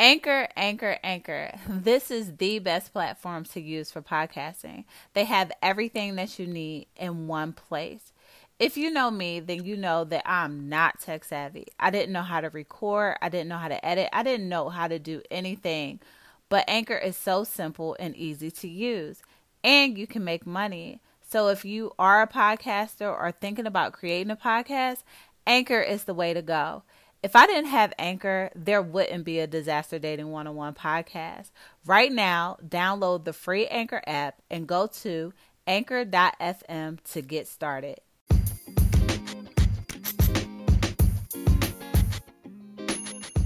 Anchor, Anchor, Anchor. This is the best platform to use for podcasting. They have everything that you need in one place. If you know me, then you know that I'm not tech savvy. I didn't know how to record, I didn't know how to edit, I didn't know how to do anything. But Anchor is so simple and easy to use, and you can make money. So if you are a podcaster or thinking about creating a podcast, Anchor is the way to go. If I didn't have Anchor, there wouldn't be a Disaster Dating 101 podcast. Right now, download the free Anchor app and go to anchor.fm to get started.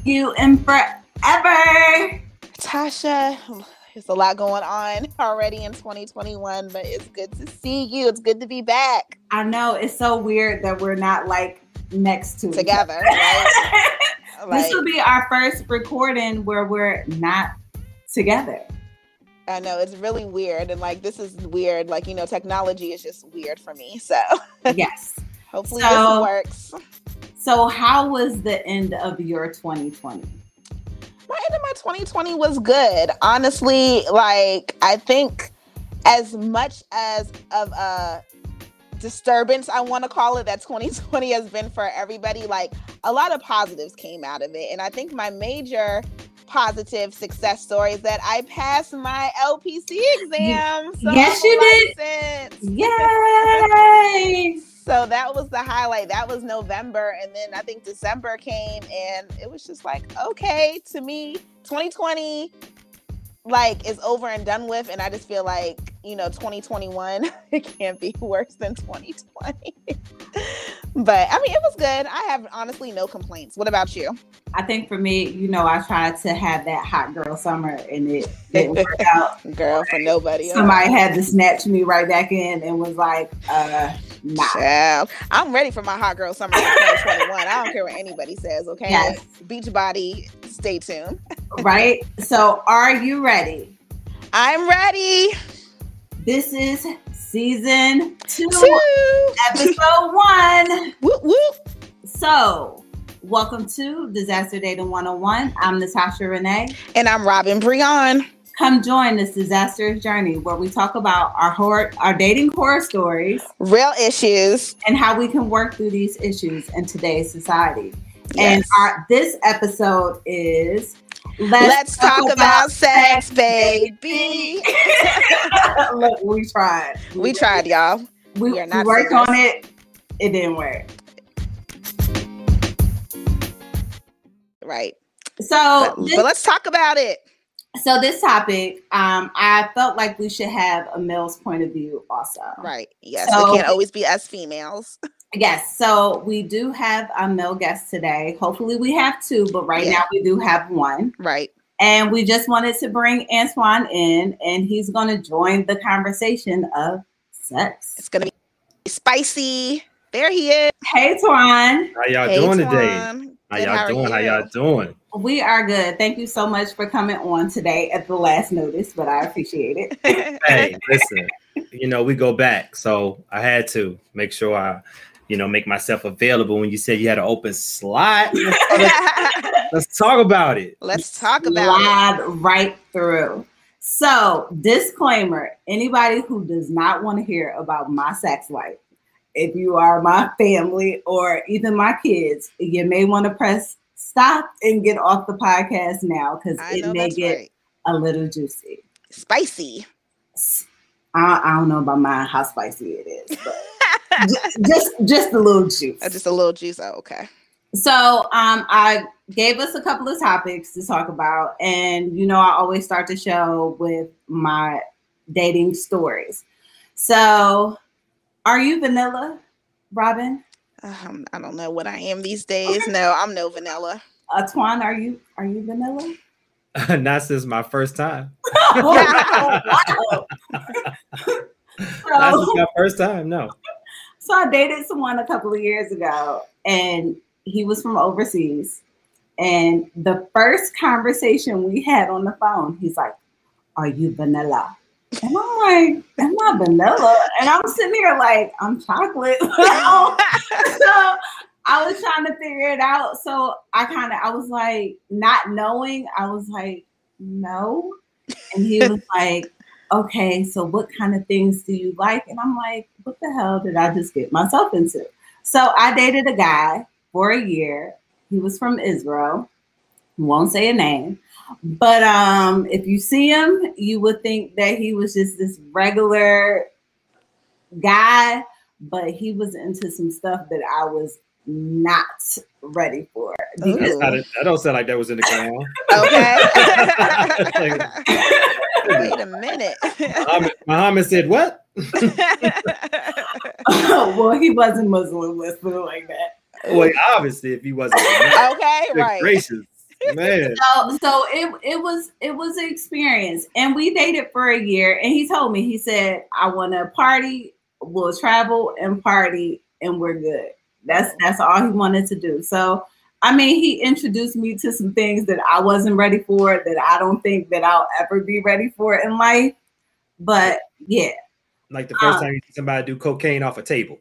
You and forever. Tasha, there's a lot going on already in 2021, but it's good to see you. It's good to be back. I know it's so weird that we're not like next to together. Right? this will be our first recording where we're not together. I know it's really weird, and like this is weird. Like you know, technology is just weird for me. So yes, hopefully so, this works. So, how was the end of your 2020? My end of my 2020 was good. Honestly, like I think as much as of a disturbance I want to call it that 2020 has been for everybody like a lot of positives came out of it and I think my major positive success story is that I passed my LPC exam. So yes, you did. Yay! so that was the highlight. That was November, and then I think December came, and it was just like, okay, to me, 2020 like is over and done with and i just feel like you know 2021 it can't be worse than 2020 but i mean it was good. I have honestly no complaints. What about you? I think for me you know i tried to have that hot girl summer and it didn't work out. Girl for nobody somebody had to snatch me right back in and was like uh nah. Child. i'm ready for my hot girl summer 2021 i don't care what anybody says okay yes. beach body stay tuned right? So, are you ready? I'm ready. This is season two, two. episode one. Whoop, whoop. So, welcome to Disaster Dating 101. I'm Natasha Renee. And I'm Robyn Breon. Come join this disastrous journey where we talk about our horror, our dating horror stories, real issues, and how we can work through these issues in today's society. Yes. And our this episode is Let's, Let's talk, talk, about, about sex, baby. Look, we tried. We, we tried, y'all. We, we, we worked serious. on it. It didn't work. Right. So, but, this, but let's talk about it. So this topic, um, I felt like we should have a male's point of view also. Right. Yes. So, it can't always be us females. Yes. So we do have a male guest today. Hopefully we have two, but right yeah. now we do have one. Right. And we just wanted to bring Antoine in, and he's going to join the conversation of sex. It's going to be spicy. There he is. Hey, Twan. How y'all hey, doing Twan. today? How y'all how doing? How y'all doing? We are good. Thank you so much for coming on today at the last notice, but I appreciate it. hey, listen, you know, we go back. So I had to make sure I you know, make myself available when you said you had an open slot. Let's, talk about it. Let's talk about Slide it. right through. So, disclaimer anybody who does not want to hear about my sex life, if you are my family or even my kids, you may want to press stop and get off the podcast now because it may get right. a little juicy. Spicy. I, I, don't know about mine how spicy it is, but just just a little juice. Oh, just a little juice. Oh, okay. So um, I gave us a couple of topics to talk about, and you know I always start the show with my dating stories. So, are you vanilla, Robyn? Um, I don't know what I am these days. Okay. No, I'm no vanilla. Uh, Twan, are you are you vanilla? Not since my first time. oh, wow. so, Not since my first time. No. So I dated someone a couple of years ago, and he was from overseas. And the first conversation we had on the phone, he's like, Are you vanilla? And I'm like, I'm I vanilla? And I'm sitting here like, I'm chocolate. so I was trying to figure it out. So I kind of, I was like, not knowing, I was like, no. And he was like, okay, so what kind of things do you like? And I'm like, what the hell did I just get myself into? So I dated a guy for a year. He was from Israel. Won't say a name. But um, if you see him, you would think that he was just this regular guy, but he was into some stuff that I was not ready for. Because, not a, that don't sound like that was in the ground. Okay. Wait a minute. Muhammad, Muhammad said what? well, he wasn't Muslim, let's put it like that. Well, obviously, if he wasn't, okay, right? Gracious, man. So, so it it was it was an experience, and we dated for a year. And he told me, he said, "I want to party, we'll travel and party, and we're good." That's that's all he wanted to do. So, I mean, he introduced me to some things that I wasn't ready for, that I don't think that I'll ever be ready for in life. But yeah, like the first um, time you see somebody do cocaine off a table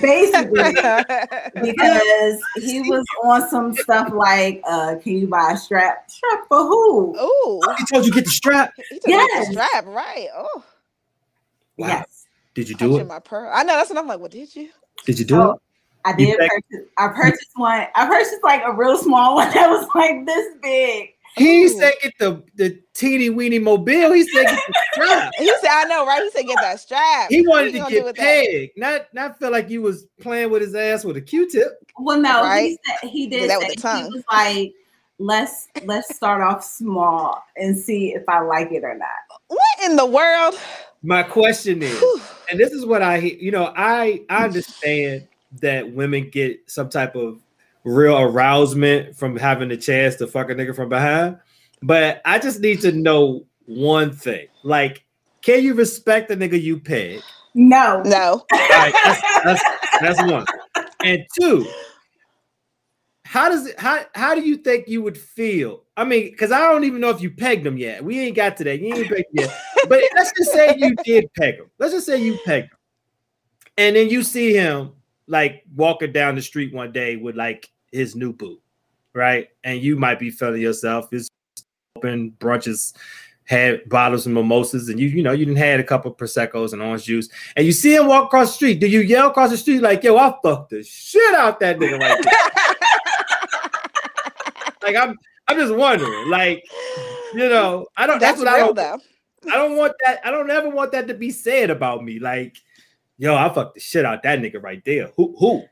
basically because he was on some stuff like uh can you buy a strap? Strap for who? Oh he told you get the strap. Yes the strap right. Oh. Wow. yes. Did you do it? my pearl. I know that's what i'm like what did you? Did you do so, it? I did purchase. I purchased one. I purchased like a real small one that was like this big. He Ooh. said get the the teeny weeny mobile. He said get the strap. he said I know, right? He said get that strap. He wanted to get pegged, not not feel like you was playing with his ass with a Q-tip. Well, no, right? he said he did. That with the tongue. He was like, let's let's start off small and see if I like it or not. What in the world? My question is, and this is what I you know, I I understand that women get some type of real arousement from having the chance to fuck a nigga from behind. But I just need to know one thing. Like, can you respect the nigga you peg? No. No. All right, that's, that's, that's one. And two, how does it how how do you think you would feel? I mean, because I don't even know if you pegged him yet. We ain't got to that. You ain't pegged yet. But let's just say you did peg him. Let's just say you pegged him. And then you see him like walking down the street one day with like his new boo, right? And you might be feeling yourself. His open brunches had bottles of mimosas, and you you know you didn't had a couple proseccos and orange juice, and you see him walk across the street. Do you yell across the street like, "Yo, I fucked the shit out that nigga"? Like, like I'm I'm just wondering, like, you know, I don't. That's, that's what real, I don't. Though. I don't want that. I don't ever want that to be said about me. Like, yo, I fucked the shit out that nigga right there. Who who?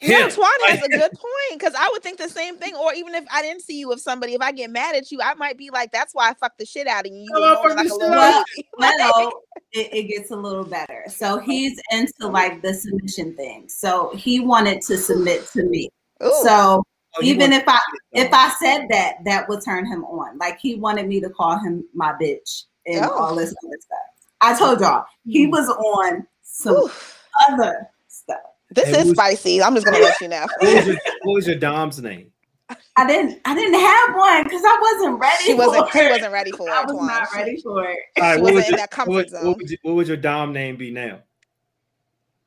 Yeah, Twan has a good point because I would think the same thing. Or even if I didn't see you with somebody, if I get mad at you, I might be like, "That's why I fucked the shit out of you." Oh, like well, well it, it, gets a little better. So he's into like the submission thing. So he wanted to submit to me. Ooh. So oh, even if I if I said that, that would turn him on. Like he wanted me to call him my bitch and oh. all this other stuff. I told y'all he hmm. was on some Ooh. other stuff. This hey, is spicy. I'm just gonna let you know. What was your, what was your dom's name? I didn't. I didn't have one because I wasn't ready. She wasn't. She wasn't ready for it. I was not ready for it. All right, what, was your, what, what, would you, what would your dom name be now?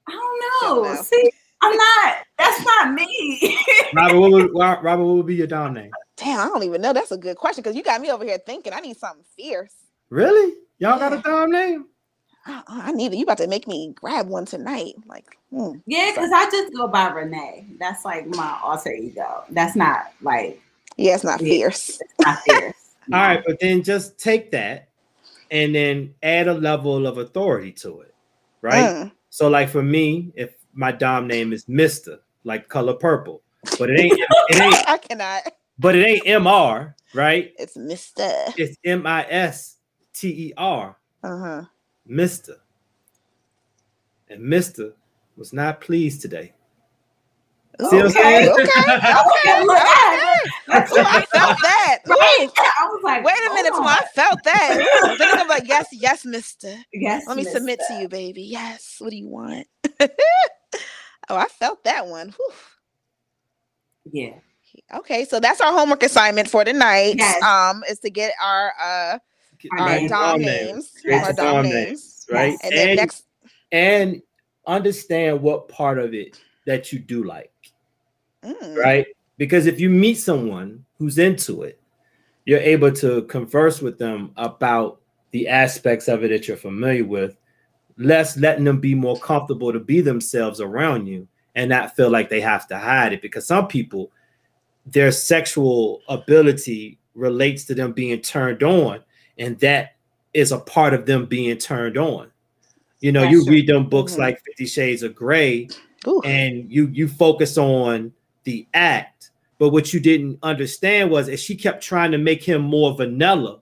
I don't know. Don't know. See, I'm not. That's not me. Robert, what would Robert? What would be your dom name? Damn, I don't even know. That's a good question because you got me over here thinking. I need something fierce. Really? Y'all yeah. got a dom name? I need it. You about to make me grab one tonight. Like, hmm. yeah, because I just go by Renee. That's like my alter ego. That's not like, yeah, it's not fierce. It's not fierce. All right, but then just take that and then add a level of authority to it, right? Mm. So, like for me, if my dom name is Mister, like color purple, but it ain't, it ain't. I cannot. But it ain't Mr. Right? It's Mister. It's M I S T E R. Uh huh. Mr. And Mr. was not pleased today. See okay, okay, okay, okay. That's I felt that. Right. I was like, wait a minute, oh. I felt that. then I'm like, yes, yes, Mister. Yes. Let me mister. submit to you, baby. Yes. What do you want? oh, I felt that one. Whew. Yeah. Okay, so that's our homework assignment for tonight. Yes. Um, is to get our uh our, our dom names, names. our dom names, names right? And, and next, and understand what part of it that you do like. Mm. right? Because if you meet someone who's into it, you're able to converse with them about the aspects of it that you're familiar with, less letting them be more comfortable to be themselves around you and not feel like they have to hide it. Because some people, their sexual ability relates to them being turned on, and that is a part of them being turned on. You know, That's you true. read them books Mhm. like Fifty Shades of Grey, Ooh. and you you focus on the act but what you didn't understand was as she kept trying to make him more vanilla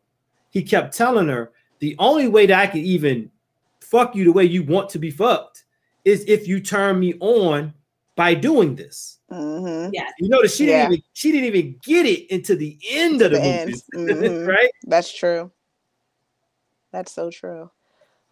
he kept telling her the only way that i can even fuck you the way you want to be fucked is if you turn me on by doing this Mhm. Yes. you notice she Yeah. didn't even she didn't even get it into the end of the, The end. movie Mhm. right That's true. That's so true.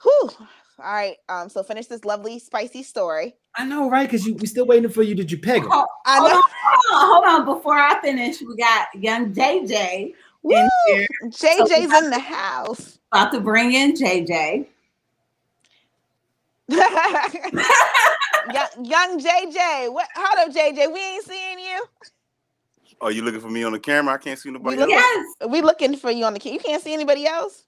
Whew. All right. Um. So finish this lovely spicy story. i know right because you we still waiting for you did you peg him Hold, I hold know. on, hold on, hold on. Before I finish, we got young JJ Woo! in here JJ's in the house. about to bring in JJ. young, young JJ. What? Hold up, JJ. We ain't seeing you. Are you looking for me on the camera? I can't see nobody look- else. Yes. We looking for you on the camera. You can't see anybody else.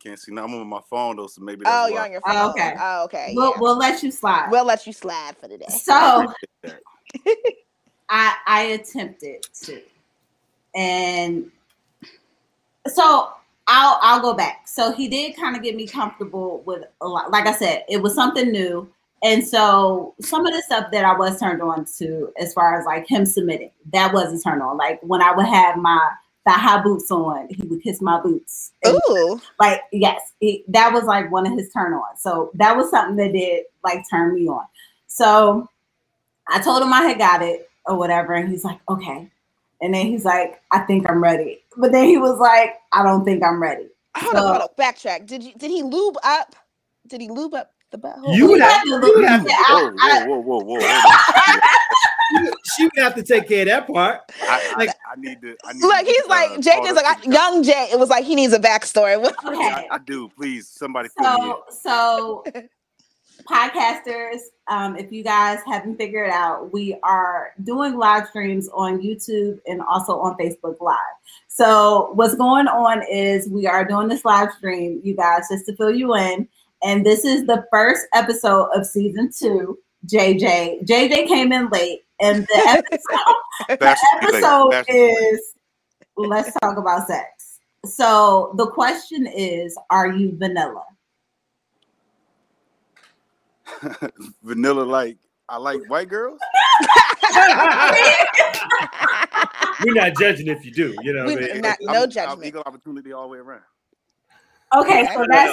I can't see. Now I'm on my phone though, so maybe that's Oh, why. you're on your Oh, phone. okay. Oh, okay. We'll, yeah. we'll let you slide. We'll let you slide for today. so I I attempted to, and so I'll I'll go back. So he did kind of get me comfortable with a lot. Like I said, it was something new, and so some of the stuff that I was turned on to, as far as like him submitting, that wasn't turned on. Like when I would have my thigh high boots on, he would kiss my boots. And, Ooh. like yes, he, that was like one of his turn ons. So that was something that did like turn me on. So I told him I had got it or whatever, and he's like, okay. And then he's like, I think I'm ready. But then he was like, I don't think I'm ready. Hold So- on, hold on. Backtrack. Did you? Did he lube up? Did he lube up the butthole? You would We have- to you look- have to- I- Whoa, I- whoa, whoa, whoa, whoa! she would have to take care of that part I, I, Like- I need to. I need Look, to, he's like uh, JJ's call like I, young Jay. It was like he needs a backstory. What- Okay. I, I do. Please, somebody fill me. So, so podcasters, um, if you guys haven't figured out, we are doing live streams on YouTube and also on Facebook Live. So, what's going on is we are doing this live stream, you guys, just to fill you in. And this is the first episode of season two. JJ, JJ came in late, and the episode, the episode is let's talk about sex. So the question is, are you vanilla? Vanilla, like I like white girls. we're not judging if you do you know We- what I mean? not- I'm- no I'm judgment. equal opportunity all the way around. Okay, Okay. so that's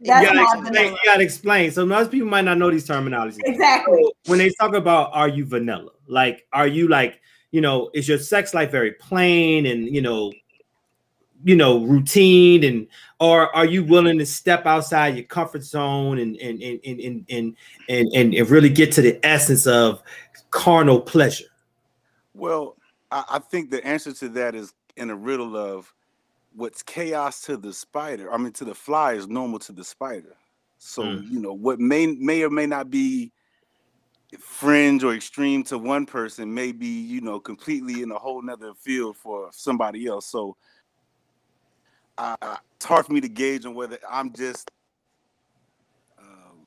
you gotta, explain, you gotta explain. So most people might not know these terminologies. Exactly. When they talk about are you vanilla? Like, are you like, you know, is your sex life very plain and you know, you know, routine and or are you willing to step outside your comfort zone and and and and and and, and, and, and really get to the essence of carnal pleasure? Well, I, I think the answer to that is in a riddle of what's chaos to the spider. I mean, to the fly is normal to the spider. So Mm. you know what may may or may not be fringe or extreme to one person may be you know completely in a whole nother field for somebody else. So uh, it's hard for me to gauge on whether I'm just um,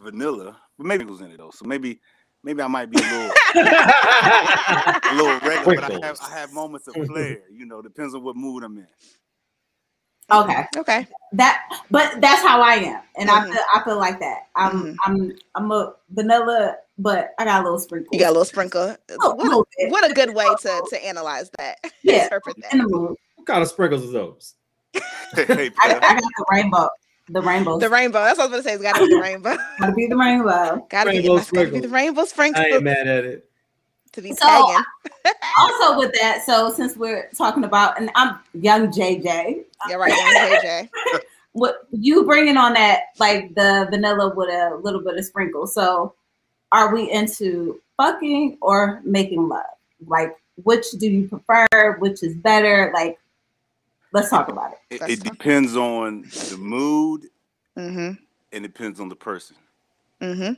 vanilla, but maybe it was in it though. So maybe maybe I might be a little a little regular, but I have I have moments of flair. You know, depends on what mood I'm in. Okay. okay. That but that's how I am. And Mhm. I feel I feel like that. I'm Mhm. I'm I'm a vanilla, but I got a little sprinkle. You got a little sprinkle. Oh, What, little what a good way to to analyze that. Yeah. Interpret that. what kind of sprinkles is those? hey, I, I got the rainbow. The rainbow. The rainbow. That's what I was gonna say. It's gotta be the rainbow. gotta be the rainbow. gotta, be, Rainbow it must gotta be sprinkles. the rainbow I ain't mad at it. to be So, pagan. Uh, also with that, so since we're talking about and I'm young JJ, Yeah, right. Young JJ. what you bringing on that like the vanilla with a little bit of sprinkle. So are we into fucking or making love? Like which do you prefer? Which is better? Like let's talk about it. it, it fine. depends on the mood Mm-hmm. and it depends on the person. Mm-hmm.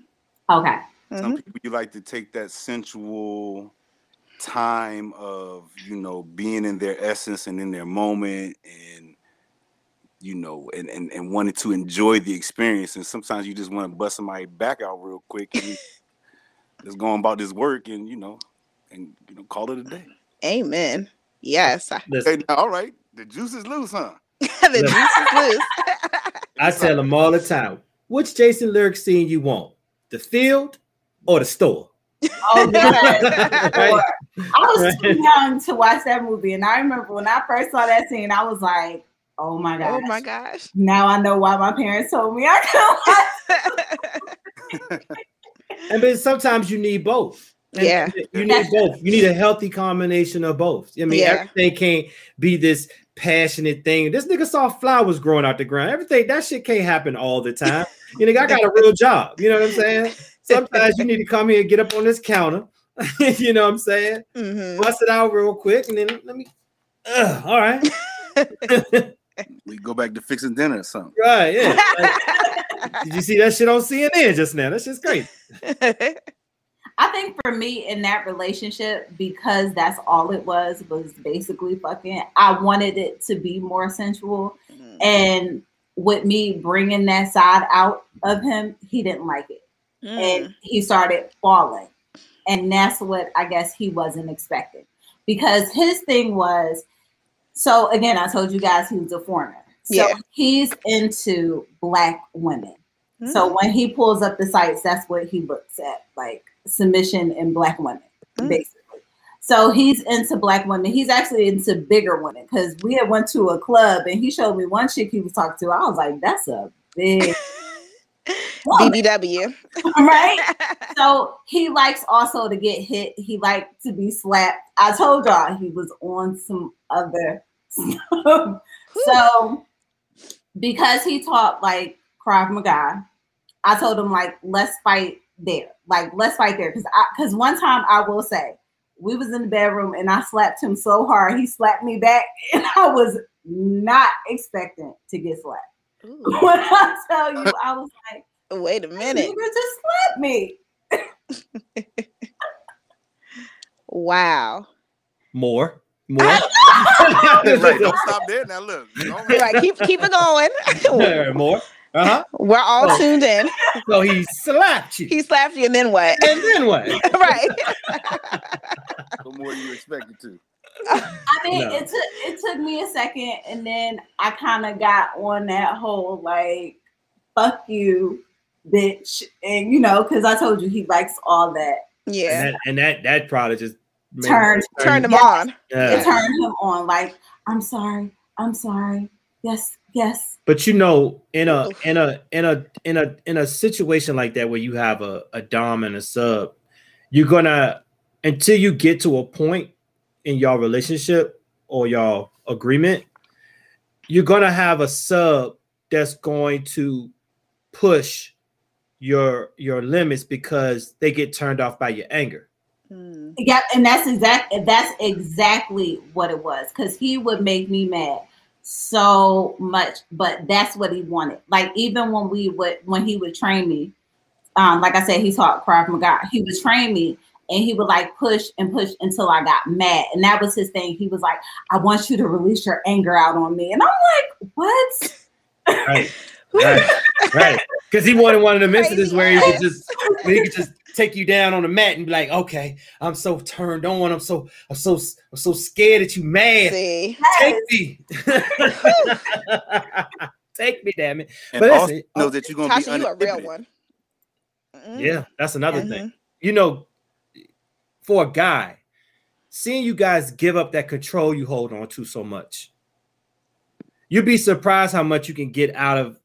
Okay. Some Mhm. people you like to take that sensual time of you know being in their essence and in their moment and you know and and, and wanting to enjoy the experience and sometimes you just want to bust somebody back out real quick and just going about this work and you know and you know call it a day Amen. Yes. I- Listen, hey, now, all right the juice is loose huh the juice is loose. I tell them all the time, which Jason lyric scene you want? The field or the store? Oh, yes. Right? I was too young to watch that movie, and I remember when I first saw that scene, I was like, "Oh my god!" oh my gosh. Now I know why my parents told me I couldn't watch. And then sometimes you need both. And Yeah. You need both. You need a healthy combination of both. I mean, Yeah. everything can't be this passionate thing. This nigga saw flowers growing out the ground. Everything that shit can't happen all the time. You know, I got a real job. You know what I'm saying? Sometimes you need to come here get up on this counter. you know what I'm saying? Mhm. Bust it out real quick and then let me. Ugh, all right. we go back to fixing dinner or something Right. Yeah. Like, did you see that shit on CNN just now? That's just crazy. I think for me in that relationship, because that's all it was, was basically fucking. I wanted it to be more sensual, Mm. and with me bringing that side out of him, he didn't like it. Mm. and he started falling. And that's what I guess he wasn't expecting. Because his thing was so again, I told you guys he was a foreigner. So Yeah. he's into black women. So Mm. when he pulls up the sites, that's what he looks at, like submission in black women, Mm. basically. So he's into black women. He's actually into bigger women because we had went to a club and he showed me one chick he was talking to. I was like, that's a big BBW. right? So he likes also to get hit. He liked to be slapped. I told y'all he was on some other stuff. so because he taught like Krav Maga, I told him like let's fight there. Like let's fight there. Cause I cause one time I will say we was in the bedroom and I slapped him so hard he slapped me back and I was not expecting to get slapped. Ooh, When I tell you, I was like, wait a minute. nigga just slapped me. Wow. More. More. right don't stop there now look All All right, keep keep it going. More. Uh-huh. We're all Oh. tuned in. So he slapped you. He slapped you, and then what? and then what? right. what more you expected to I mean, No. it took it took me a second, and then I kind of got on that whole like, "fuck you, bitch," and you know, because I told you he likes all that. Yeah. And that, and that that probably just made- Turned- Turn them Yes. on. Yeah. It turned him on. Like, I'm sorry, I'm sorry. Yes, yes. But you know, in a in a in a in a in a situation like that where you have a, a dom and a sub, you're gonna until you get to a point in your relationship or your agreement, you're gonna have a sub that's going to push your your limits because they get turned off by your anger. Mm. Yeah, and that's exact. That's exactly what it was. Because he would make me mad so much, but that's what he wanted. Like even when we would, when he would train me, um, like I said, he taught Krav Maga. He would train me, and he would like push and push until I got mad, and that was his thing. He was like, "I want you to release your anger out on me," and I'm like, "What?" Right. right. Right. Because he wanted one of them incidents where he could just where he could just take you down on the mat and be like, okay, I'm so turned on. I'm so I'm so I'm so scared that you mad. See. Take me. Take me, damn it. and But also listen, know that you're gonna be you a real one. Mm. Yeah, that's another Mhm. thing. You know, for a guy, seeing you guys give up that control you hold on to so much, you'd be surprised how much you can get out of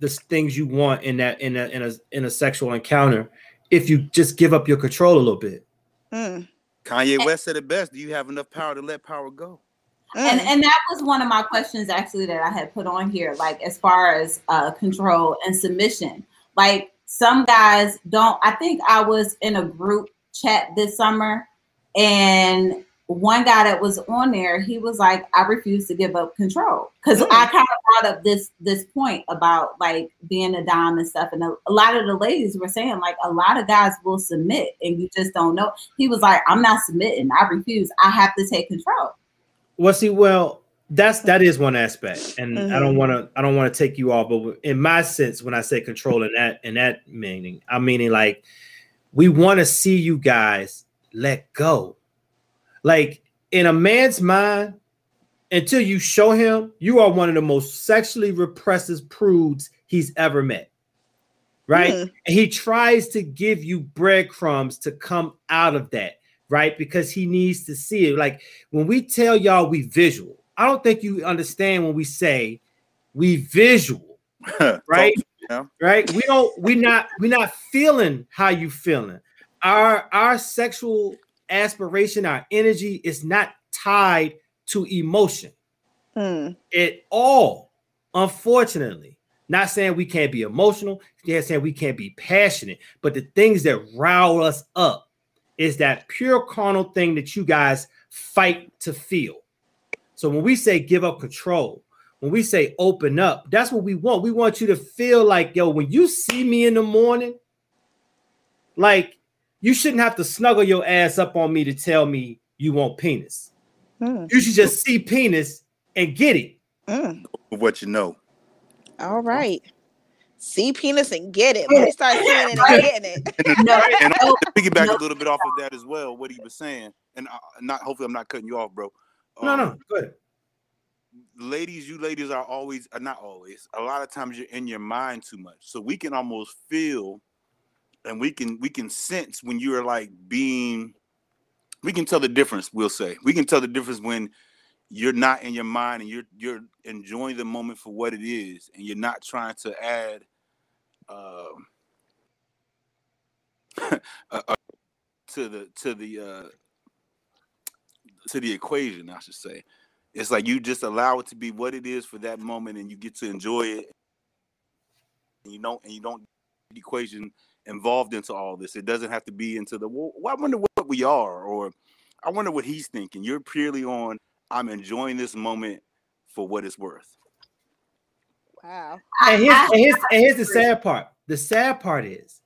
the things you want in that in a in a in a sexual encounter if you just give up your control a little bit. Mm. Kanye West said it best. Do you have enough power to let power go? and Mm. and that was one of my questions actually that I had put on here, like as far as uh, control and submission. Like some guys don't. I think I was in a group chat this summer, and one guy that was on there, he was like, I refuse to give up control. Because Mm. I kind of brought up this this point about like being a dom and stuff. And a, a lot of the ladies were saying, like, a lot of guys will submit and you just don't know. He was like, I'm not submitting. I refuse. I have to take control. Well, see, well, that's that is one aspect, and I don't Mhm. want to I don't want to take you off, but in my sense, when I say control in that in that meaning, I'm meaning like we want to see you guys let go. Like in a man's mind, until you show him, you are one of the most sexually repressive prudes he's ever met. Right? Mm. And he tries to give you breadcrumbs to come out of that, right? Because he needs to see it. Like when we tell y'all we visual, I don't think you understand when we say we visual, right? yeah. Right? We don't we not we not feeling how you feeling. Our our sexual aspiration, our energy is not tied to emotion Mm. at all. Unfortunately, not saying we can't be emotional, yeah, saying we can't be passionate, but the things that rile us up is that pure carnal thing that you guys fight to feel. So when we say give up control, when we say open up, that's what we want. We want you to feel like, yo, when you see me in the morning, like you shouldn't have to snuggle your ass up on me to tell me you want penis. Mm. You should just see penis and get it. Mm. What you know. All right. See penis and get it. Let me start seeing it and getting it. No, And no, to piggyback no. a little bit off of that as well, what he was saying, and uh, not hopefully I'm not cutting you off, bro. No, Um, no, go ahead. ladies, you ladies are always, uh, not always. A lot of times you're in your mind too much, so we can almost feel, and we can we can sense when you are like being. We can tell the difference. We'll say we can tell the difference when you're not in your mind and you're you're enjoying the moment for what it is, and you're not trying to add. Uh, to the to the uh to the equation, I should say. It's like you just allow it to be what it is for that moment, and you get to enjoy it. And you don't, and you don't the equation involved into all this. It doesn't have to be into the. Well, I wonder what we are, or I wonder what he's thinking. You're purely on. I'm enjoying this moment for what it's worth. Wow. And here's, and here's, and here's the sad part. The sad part is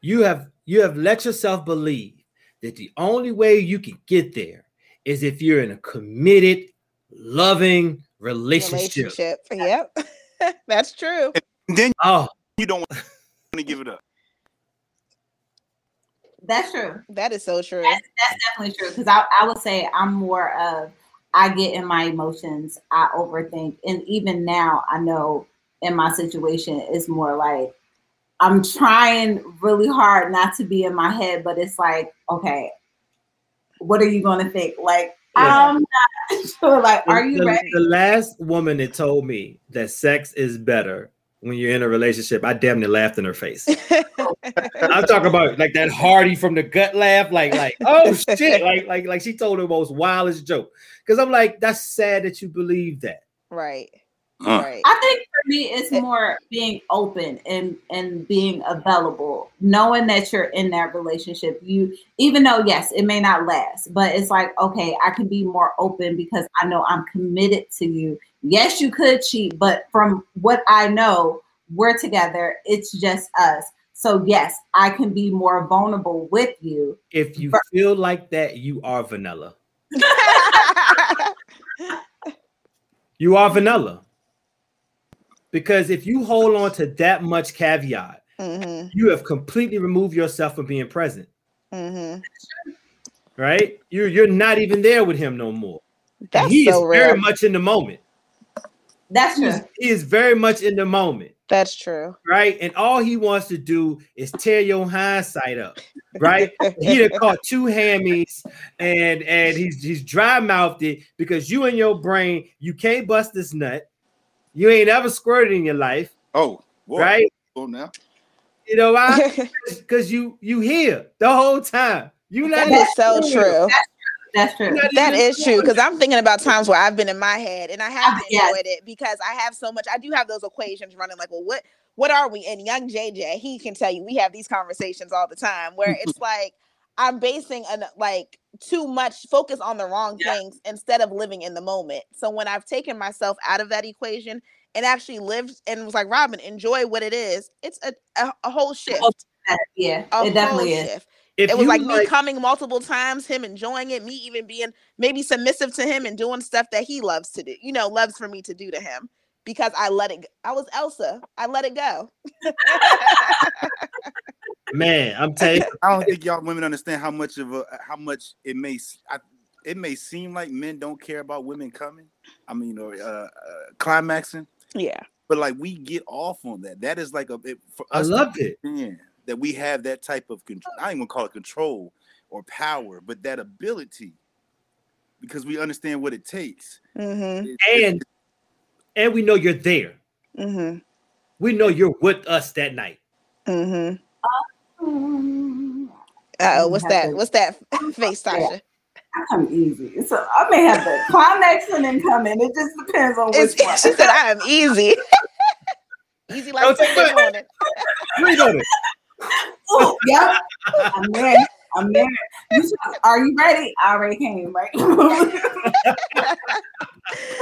you have you have let yourself believe that the only way you can get there is if you're in a committed, loving relationship. Relationship. Yep. That's true. And then Oh, you don't want to give it up. That's true. That is so true. That's, that's definitely true. Because I, I would say I'm more of I get in my emotions, I overthink, and even now I know in my situation it's more like I'm trying really hard not to be in my head, but it's like, okay, what are you going to think? Like, Yeah. I'm not sure. Like, are you the, ready? The last woman that told me that sex is better when you're in a relationship, I damn near laughed in her face. I'm talking about like that Hardy from the gut laugh, like like oh shit, like like like she told the most wildest joke. Because I'm like, that's sad that you believe that. right. Uh, Right. I think for me, it's more being open and and being available, knowing that you're in that relationship. You, even though yes, it may not last, but it's like okay, I can be more open because I know I'm committed to you. Yes, you could cheat, but from what I know, we're together. It's just us. So yes, I can be more vulnerable with you. If you feel like that, you are vanilla. You are vanilla. Because if you hold on to that much caveat, hmm you have completely removed yourself from being present, hmm right? You're you're not even there with him no more. That's he so is very much in the moment. That's He true. is, he is very much in the moment, That's true. right? And all he wants to do is tear your hindsight up, right? he done caught two hammies and and he's he's dry mouthed it because you and your brain you can't bust this nut. You ain't ever squirted in your life, oh, boy. right? Oh, now. You know why? Because you you here the whole time. You not that is so true. That's true. you're That even true because I'm thinking about times where I've been in my head and I have ah, Yes. enjoyed it because I have so much. I do have those equations running. Like, well, what what are we? And young JJ, he can tell you we have these conversations all the time where it's like I'm basing an like too much focus on the wrong Yeah. things instead of living in the moment. So when I've taken myself out of that equation and actually lived and was like, Robyn, enjoy what it is, it's a, a, a whole shift. Yeah, A it definitely is. shift. If it was you like, me coming multiple times, him enjoying it, me even being maybe submissive to him and doing stuff that he loves to do, you know, loves for me to do to him because I let it. g- I was Elsa. I let it go. man, I'm telling you, I don't think y'all women understand how much of a how much it may s- I, it may seem like men don't care about women coming. I mean, or uh, uh, climaxing, yeah. but like we get off on that. That is like a it, for us to loved it. understand that we have that type of control. I don't even call it control or power, but that ability because we understand what it takes. Mm-hmm. It- And and we know you're there. Mm-hmm. We know you're with us that night. Mm-hmm. Mm, Uh oh, what's that? to- What's that face, Tasha? I come easy, so I may have the climax and then come in. It just depends on It's, one. she said, I am easy. easy like Don't Sunday morning. We know it. Ooh, yep, I'm there. I'm there. You should- are you ready? I already came, right?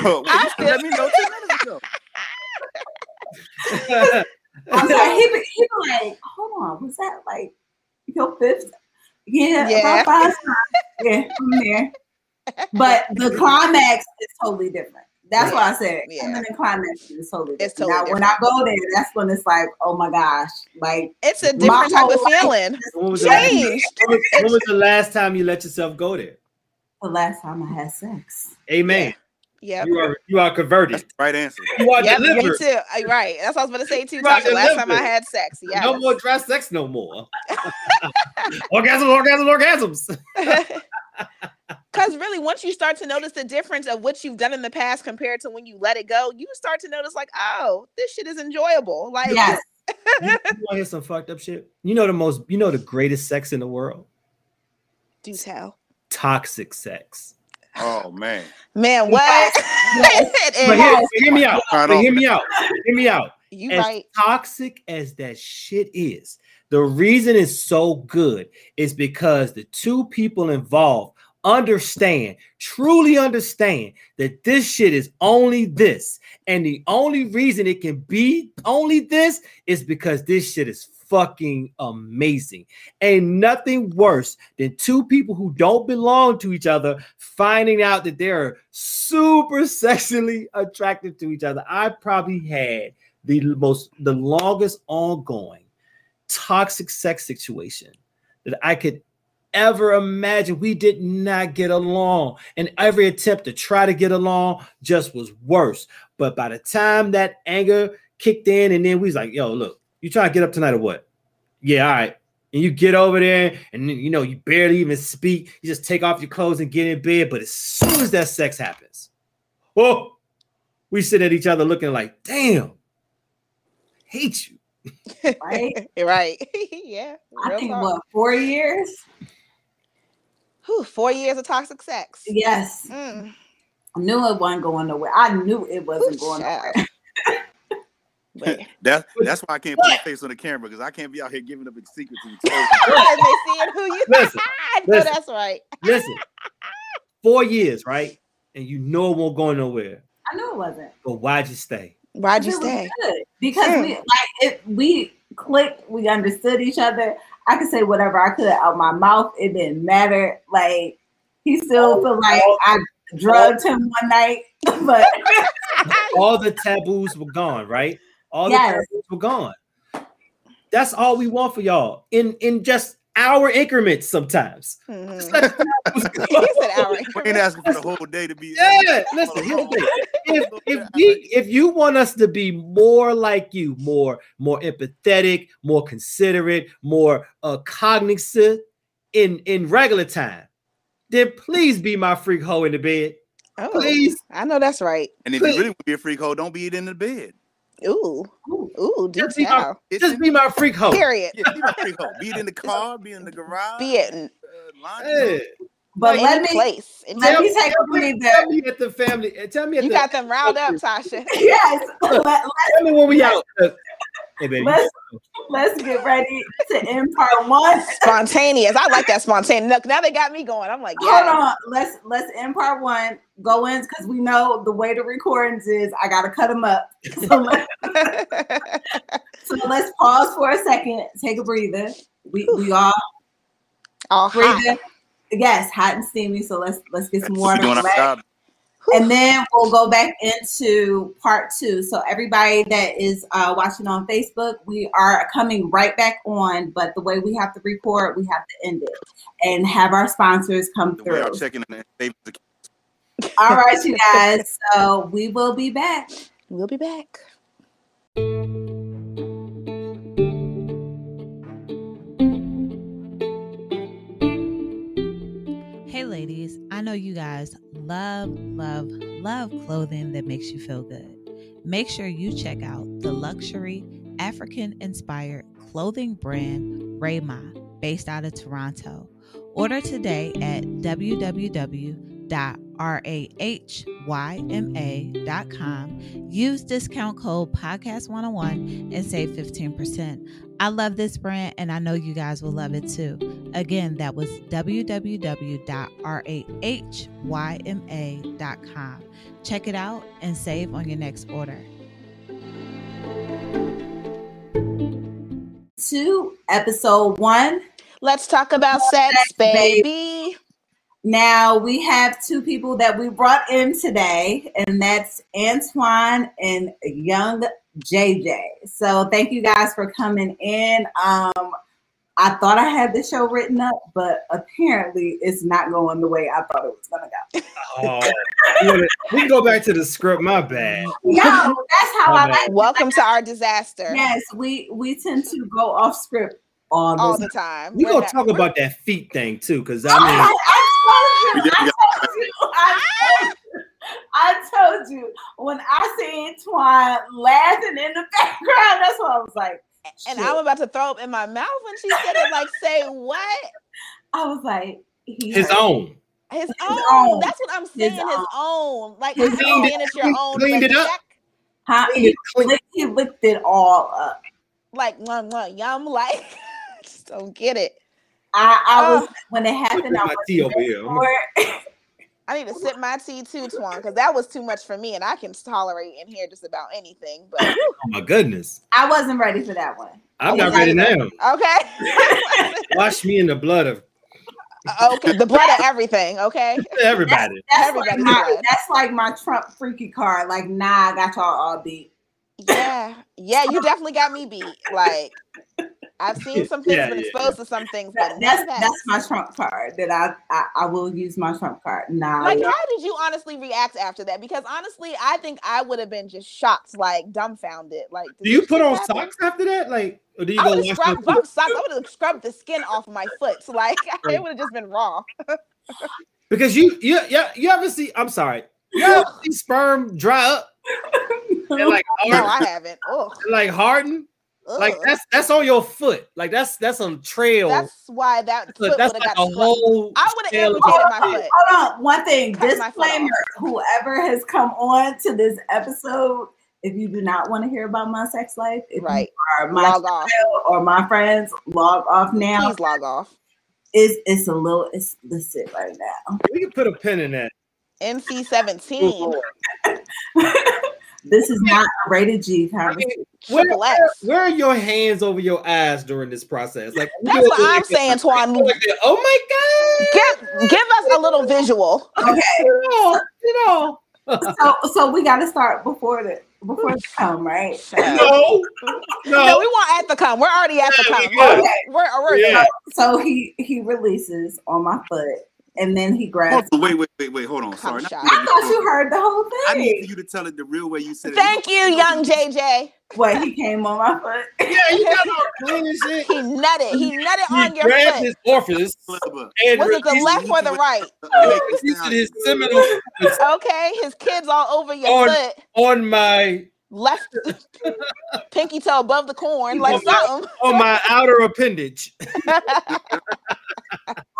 Oh, wait, I feel- let me know ten minutes ago. I'm sorry. He be, he be like, hold on, was that like your fifth? Yeah, Yeah. about five times. Yeah, I'm there. But the climax is totally different. That's why I said Yeah. coming in climax is totally different. It's totally now, when I go there, that's when it's like, oh my gosh, like It's a different type of feeling. when, was the last, Changed. when was- when was the last time you let yourself go there? the last time I had sex. Amen. Yep. You are you are converted. That's the right answer. You are Yep, me delivered. too. Uh, Right. That's what I was gonna say too. You Tasha. Last time I had sex. Yeah. No more dry sex, no more. orgasms, orgasms, orgasms. Because really, once you start to notice the difference of what you've done in the past compared to when you let it go, you start to notice like, oh, this shit is enjoyable. Like, Yes. you, you want to hear some fucked up shit? You know the most, you know the greatest sex in the world? do tell. Toxic sex. Oh man. Man, what? Yes. But hear, hear me out. But hear me out. Hear me out. you as right. toxic as that shit is, the reason it's so good is because the two people involved understand, truly understand that this shit is only this. And the only reason it can be only this is because this shit is fucking amazing. Ain't nothing worse than two people who don't belong to each other finding out that they're super sexually attracted to each other. I probably had the most the longest ongoing toxic sex situation that I could ever imagine. We did not get along, and every attempt to try to get along just was worse. But by the time that anger kicked in, and then we was like, "Yo, look, you trying to get up tonight or what?" Yeah, all right. And you get over there, and you know you barely even speak. You just take off your clothes and get in bed. But as soon as that sex happens, oh, we sit at each other looking like, "Damn, hate you." Right? right. yeah. I think talk. what four years? Whew, four years of toxic sex. Yes. Mm. I knew it wasn't going nowhere. I knew it wasn't Ooh, going child. nowhere. But That's that's why I can't put my face on the camera because I can't be out here giving up secrets and exposing. Because they seeing who you Listen, I know listen. that's right. Listen, four years, right? And you know it won't go nowhere. I knew it wasn't. But why'd you stay? Why'd you stay? Because Hmm. we like it. We clicked. We understood each other. I could say whatever I could out my mouth. It didn't matter. Like he still oh, feel like oh. I drugged him one night, but All the taboos were gone, right? All the Yes. taboos were gone. That's all we want for y'all in in just hour increments sometimes. Mhm. Just let the. He said hour We ain't asking for the whole day to be. Yeah, listen, here's the thing. if, if we if you want us to be more like you, more more empathetic, more considerate, more uh cognizant in in regular time, then please be my freak hoe in the bed. Oh, Please. I know that's right. And if you really want to be a freak hole, don't be it in the bed. Ooh, Ooh. ooh, Just be my- Just be my freak hoe. Period. yeah, be my freak hole. Be it in the car, be in the garage, Be it in uh, laundry. But any let me place. Any- let Tell me me, take tell a me, breather. tell me at the family. Tell me at you the, got them riled up, Tasha. yes. Let, Tell me when we out. Hey, baby. Let's let's get ready to end part one. Spontaneous. I like that spontaneous. Look, now they got me going. I'm like, Hold yeah. on. Let's let's end part one. Go in because we know the way the recordings is. I gotta cut them up. So, let, so let's pause for a second. Take a breather. We we all All hot. breathing. Yes, hot and steamy. So let's let's get some We water. doing our job. And then we'll go back into part two. So everybody that is uh, watching on Facebook, we are coming right back on, but the way we have to record, we have to end it and have our sponsors come The way I'm through. checking in. All right, you guys. So we will be back. We'll be back. Hey, ladies, I know you guys love, love, love clothing that makes you feel good. Make sure you check out the luxury African inspired clothing brand Rayma, based out of Toronto. Order today at www.rahYMA.com. Use discount code podcast101 and save 15%. I love this brand and I know you guys will love it too. Again, that was www dot com. Check it out and save on your next order. To episode one. Let's talk about sex, sex, baby. Baby. Now we have two people that we brought in today, and that's Antoine and Young JJ. So thank you guys for coming in. Um, I thought I had the show written up, but apparently it's not going the way I thought it was gonna go. Oh, we can go back to the script. My bad. No, that's how I like. Welcome to our disaster. Yes, we we tend to go off script all, All the the time. We We're gonna talk about that feet thing too, because I oh I, mean, I told you, I told you, I told you, I told you. When I see Twan laughing in the background, that's what I was like. and. I'm about to throw up in my mouth when she said it. Like, say what? I was like, his own. His His own. own. That's what I'm saying. His, own. own. Like, His I'm own. saying it's your He own. cleaned but it up. check- Huh? He, licked, he licked it all up. Like, mwah, mwah, yum. Like, I just don't get it. I, I was Oh. when it happened. I my tea over here. I'm- for it. I need to sip my tea too, Twan, because that was too much for me, and I can tolerate in here just about anything. But Oh my goodness, I wasn't ready for that one. I'm not ready now. okay, Wash me in the blood of uh, okay, the blood of everything. Okay, everybody. That's like, my, that's like my Trump freaky card. Like, nah, I got y'all all beat. yeah, yeah, you definitely got me beat. Like, I've seen some things, Yeah, been yeah, exposed to some things, but that's that. that's my Trump card that I, I I will use my Trump card. Nah, Like, how did you honestly react after that? Because honestly, I think I would have been just shocked, like dumbfounded. Like, Do you put on happen? socks after that? Like, or do you I go would wash have your scrubbed foot? bump socks. I would have scrubbed the skin off my foot. So like it would have just been raw. Because you, you, yeah, you ever see? I'm sorry. You ever see sperm dry up and like No, I haven't. Oh, like harden? Like that's that's on your foot. Like that's that's a trail. that's why that Look, foot that's would like have a got whole. I would have trail of amputated my foot. Hold on, one thing. Cut Disclaimer: Whoever has come on to this episode, if you do not want to hear about my sex life, if Right. you are my Log off. or my friends, log off now. Please log off. It's it's a little explicit right now. We can put a pin in that. NC seventeen. Oh, This is not a rated G conversation. mean, where, where, where are your hands over your eyes during this process? Like That's what I'm like saying, this. Twan. Like this. Oh my god! Give give us a little visual. Okay! You know, so so we got to start before the before the come right. No, No, no. we want at the come. We're already at the Yeah, come. we. Okay. We're, we're Yeah. So he he releases on my foot, and then he grabs. Hold on, wait, wait, wait, wait. Hold on. Sorry. Shot. I thought you you heard the whole thing. I need for you to tell it the real way you said it. Thank you, young JJ. What he came on my foot. Yeah, you got all clean and shit. He nutted. He nutted He on your grabbed foot. his orifice and Was it the left or the right? Make it his seminal Okay, his kids all over your On- foot. on my Left pinky toe above the corn, like something. on my outer appendage.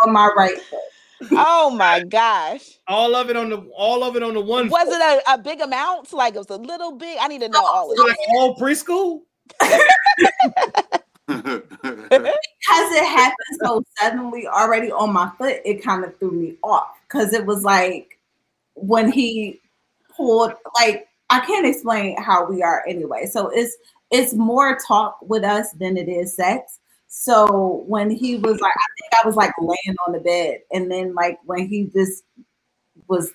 on my right foot. Oh my gosh. All of it on the all of it on the one. Was foot. it a, a big amount? Like it was a little big? I need to know all of Was it it. like all preschool? because it happened so suddenly already on my foot, it kind of threw me off because it was like when he pulled like I can't explain how we are anyway. So it's it's more talk with us than it is sex. So when he was like, I think I was like laying on the bed, and then like when he just was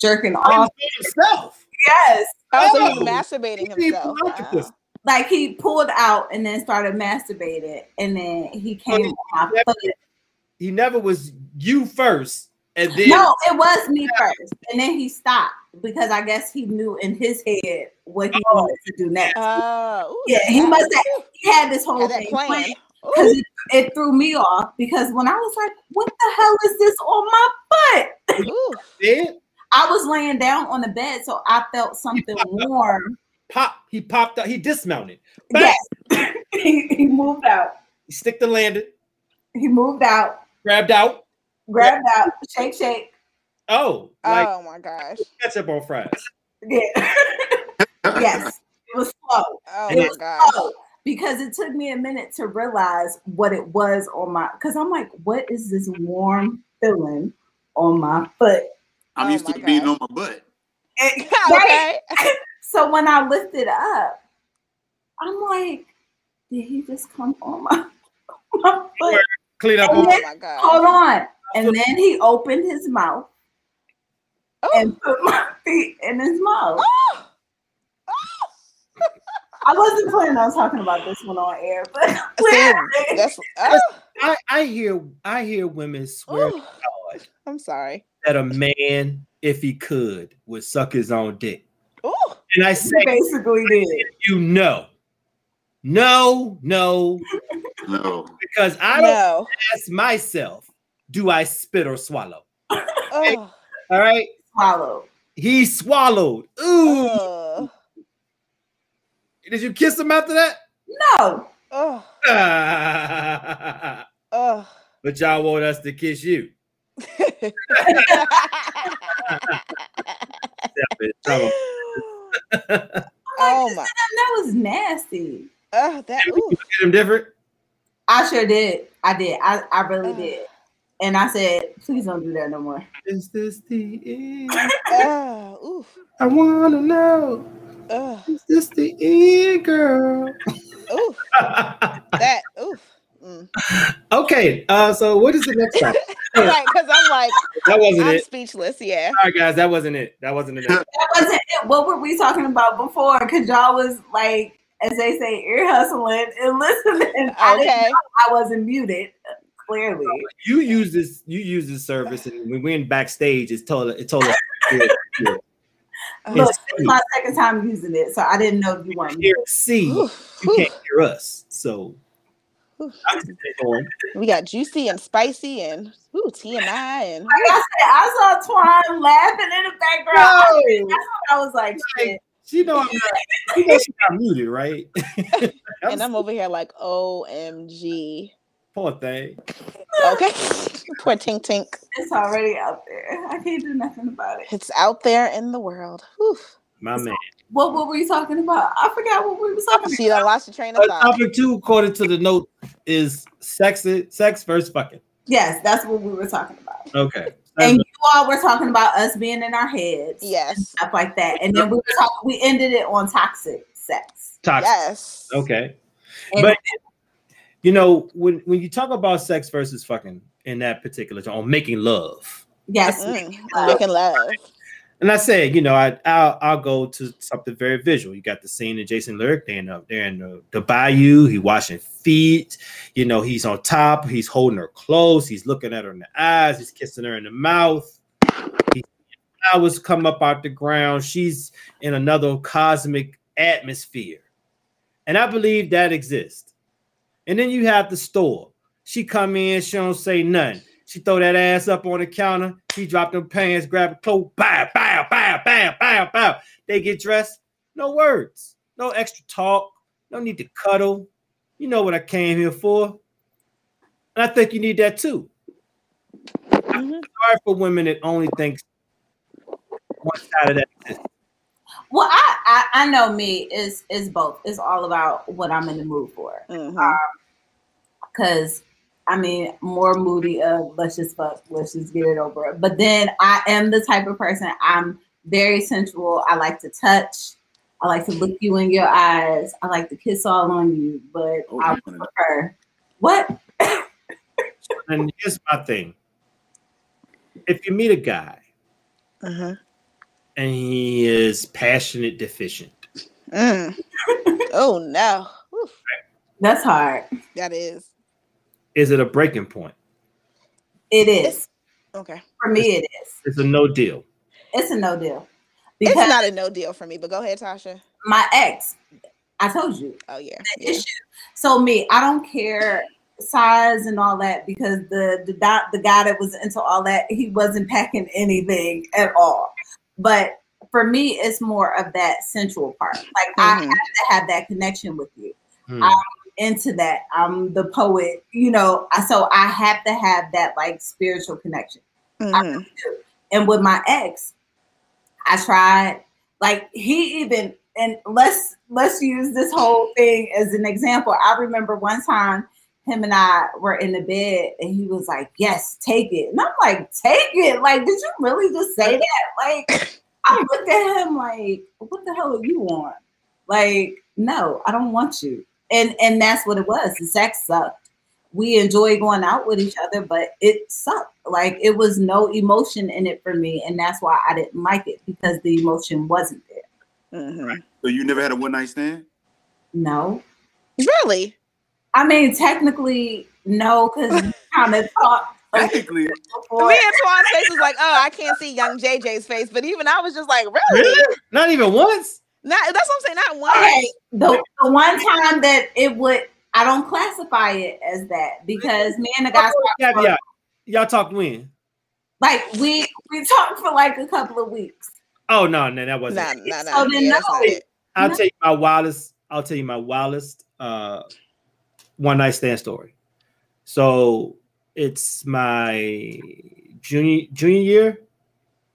jerking off himself. Yes. Oh, so he's masturbating He himself. pulled out the Wow. Like he pulled out and then started masturbating, and then he came on my Yeah. foot. He never was you first, and then No, it was me first, and then he stopped because I guess he knew in his head what he Oh. wanted to do next. Oh, ooh, yeah, he must have. He had this whole had thing plan. planned Ooh. Because oh. it, it threw me off. Because when I was like, "What the hell is this on my butt? Ooh. I was laying down on the bed, so I felt something warm. pop. He popped out. He dismounted. Bang! Yes, he, he moved out. He stick the landing, He moved out, grabbed out. grabbed out, shake, shake. Oh, like oh my gosh. ketchup on fries. Yeah. yes, it was slow. Oh And my it's- gosh. Oh, because it took me a minute to realize what it was on my because I'm like, what is this warm feeling on my foot? I'm Oh used to my being on my butt. And- right? okay. So when I lifted up, I'm like, did he just come on my, my foot? Clean up. And then- Oh my god. Hold on. And then he opened his mouth Oh. and put my feet in his mouth. Oh. I wasn't planning on talking about this one on air, but See, that's oh. I, I hear I hear women swear Ooh. to God I'm sorry. that a man, if he could, would suck his own dick. Ooh. And I say, basically did. you know, no, no, No. because I don't No. ask myself, do I spit or swallow? Oh. All right, Swallow. he swallowed. Ooh, Oh. Did you kiss him after that? No. Oh. oh. but Oh. y'all want us to kiss you. oh my. That was nasty. Oh, that. Ooh. Look at him different. I sure did. I did. I, I really Ugh. did. And I said, please don't do that no more. Is this the end? Oh. Ooh. I wanna know. Oh. Is this the end, girl? Ooh. That. oof. Mm. okay, uh, so what is the next topic? Right, because I'm like, That wasn't I'm it. speechless. Yeah. All right, guys, that wasn't it. That wasn't it. That wasn't it. What were we talking about before? Because y'all was like, as they say, ear hustling and listening. I, didn't Okay. know I wasn't muted, clearly. You use this. You use this service, and when we went backstage, it told it told us. Oh, Look, it's my second time using it, so I didn't know you weren't hear muted. C, Ooh, you can't hear us. So ooh. I'm just going. We got juicy and spicy and ooh, TMI and Like I said, I saw Twan laughing in the background. No. That's what I was like, shit. She know I'm not. She know she's not muted, right? and I'm over here like OMG. Poor thing. Okay. Poor Tink Tink. It's already out there. I can't do nothing about it. It's out there in the world. Whew. My man. What, what were you talking about? I forgot what we were talking about. She done lost your train of Uh, thought. topic two, according to the note, is sex. Sex versus fucking. Yes, that's what we were talking about. Okay. And you all were talking about us being in our heads. Yes. Stuff like that. And then we were talking, we ended it on toxic sex. Toxic. Yes. Okay. And But you know, when when you talk about sex versus fucking in that particular on making love, yes, Mm, making love. and I said, you know, I I'll, I'll go to something very visual. You got the scene of Jason Lyric there in the, there in the, the bayou. He washing feet. You know, he's on top. He's holding her close. He's looking at her in the eyes. He's kissing her in the mouth. He, flowers come up out the ground. She's in another cosmic atmosphere, and I believe that exists. And then you have the store. She come in, she don't say nothing. She throw that ass up on the counter. She drop them pants, grab a clothes, bow, bow, bow, bow, bow, bow. They get dressed. No words, no extra talk, no need to cuddle. You know what I came here for. And I think you need that too. Mhm. Hard for women that only thinks one side of that exists. Well, I, I I know me is is both. It's all about what I'm in the mood for. Mhm. Cause I mean, more moody of let's just fuck, let's just get it over. But then I am the type of person. I'm very sensual. I like to touch. I like to look you in your eyes. I like to kiss all on you. But Oh, I you would wanna- prefer what? And here's my thing: if you meet a guy uh-huh. and he is passionate deficient, Mm. oh no, Oof, That's hard. that is is it a breaking point? It is. okay. For me, it is. It's a no deal. It's a no deal. It's not a no deal for me. But go ahead, Tasha. my ex, I told you, Oh yeah, the yeah. issue. So me, I don't care size and all that because the the guy, the guy that was into all that, he wasn't packing anything at all. But for me, it's more of that sensual part. Like I have to have that connection with you. Hmm. I'm into that. I'm the poet, you know. So I have to have that like spiritual connection. Mhm. And with my ex, I tried. Like he even and let's let's use this whole thing as an example. I remember one time him and I were in the bed and he was like, Yes, take it. And I'm like, take it. Like, did you really just say that? Like, I looked at him like, what the hell do you want? Like, no, I don't want you. And and that's what it was. The sex sucked. We enjoyed going out with each other, but it sucked. Like it was no emotion in it for me, and that's why I didn't like it because the emotion wasn't there. Mhm. So you never had a one night stand? No, Really? I mean technically no, because we kind of talked Technically. Me and Twan's face was like, oh, I can't see young JJ's face, but even I was just like, really? Really? Not even once. Not that's what I'm saying. Not once. Okay, the, the one time that it would, I don't classify it as that because me and the guy, Yeah, yeah. Y'all talked when? like we we talked for like a couple of weeks. Oh no, no, that wasn't. Nah, it. nah, nah. So then Yeah, that's no. not it. I'll No. tell you my wildest. I'll tell you my wildest uh, one night stand story. So it's my junior junior year.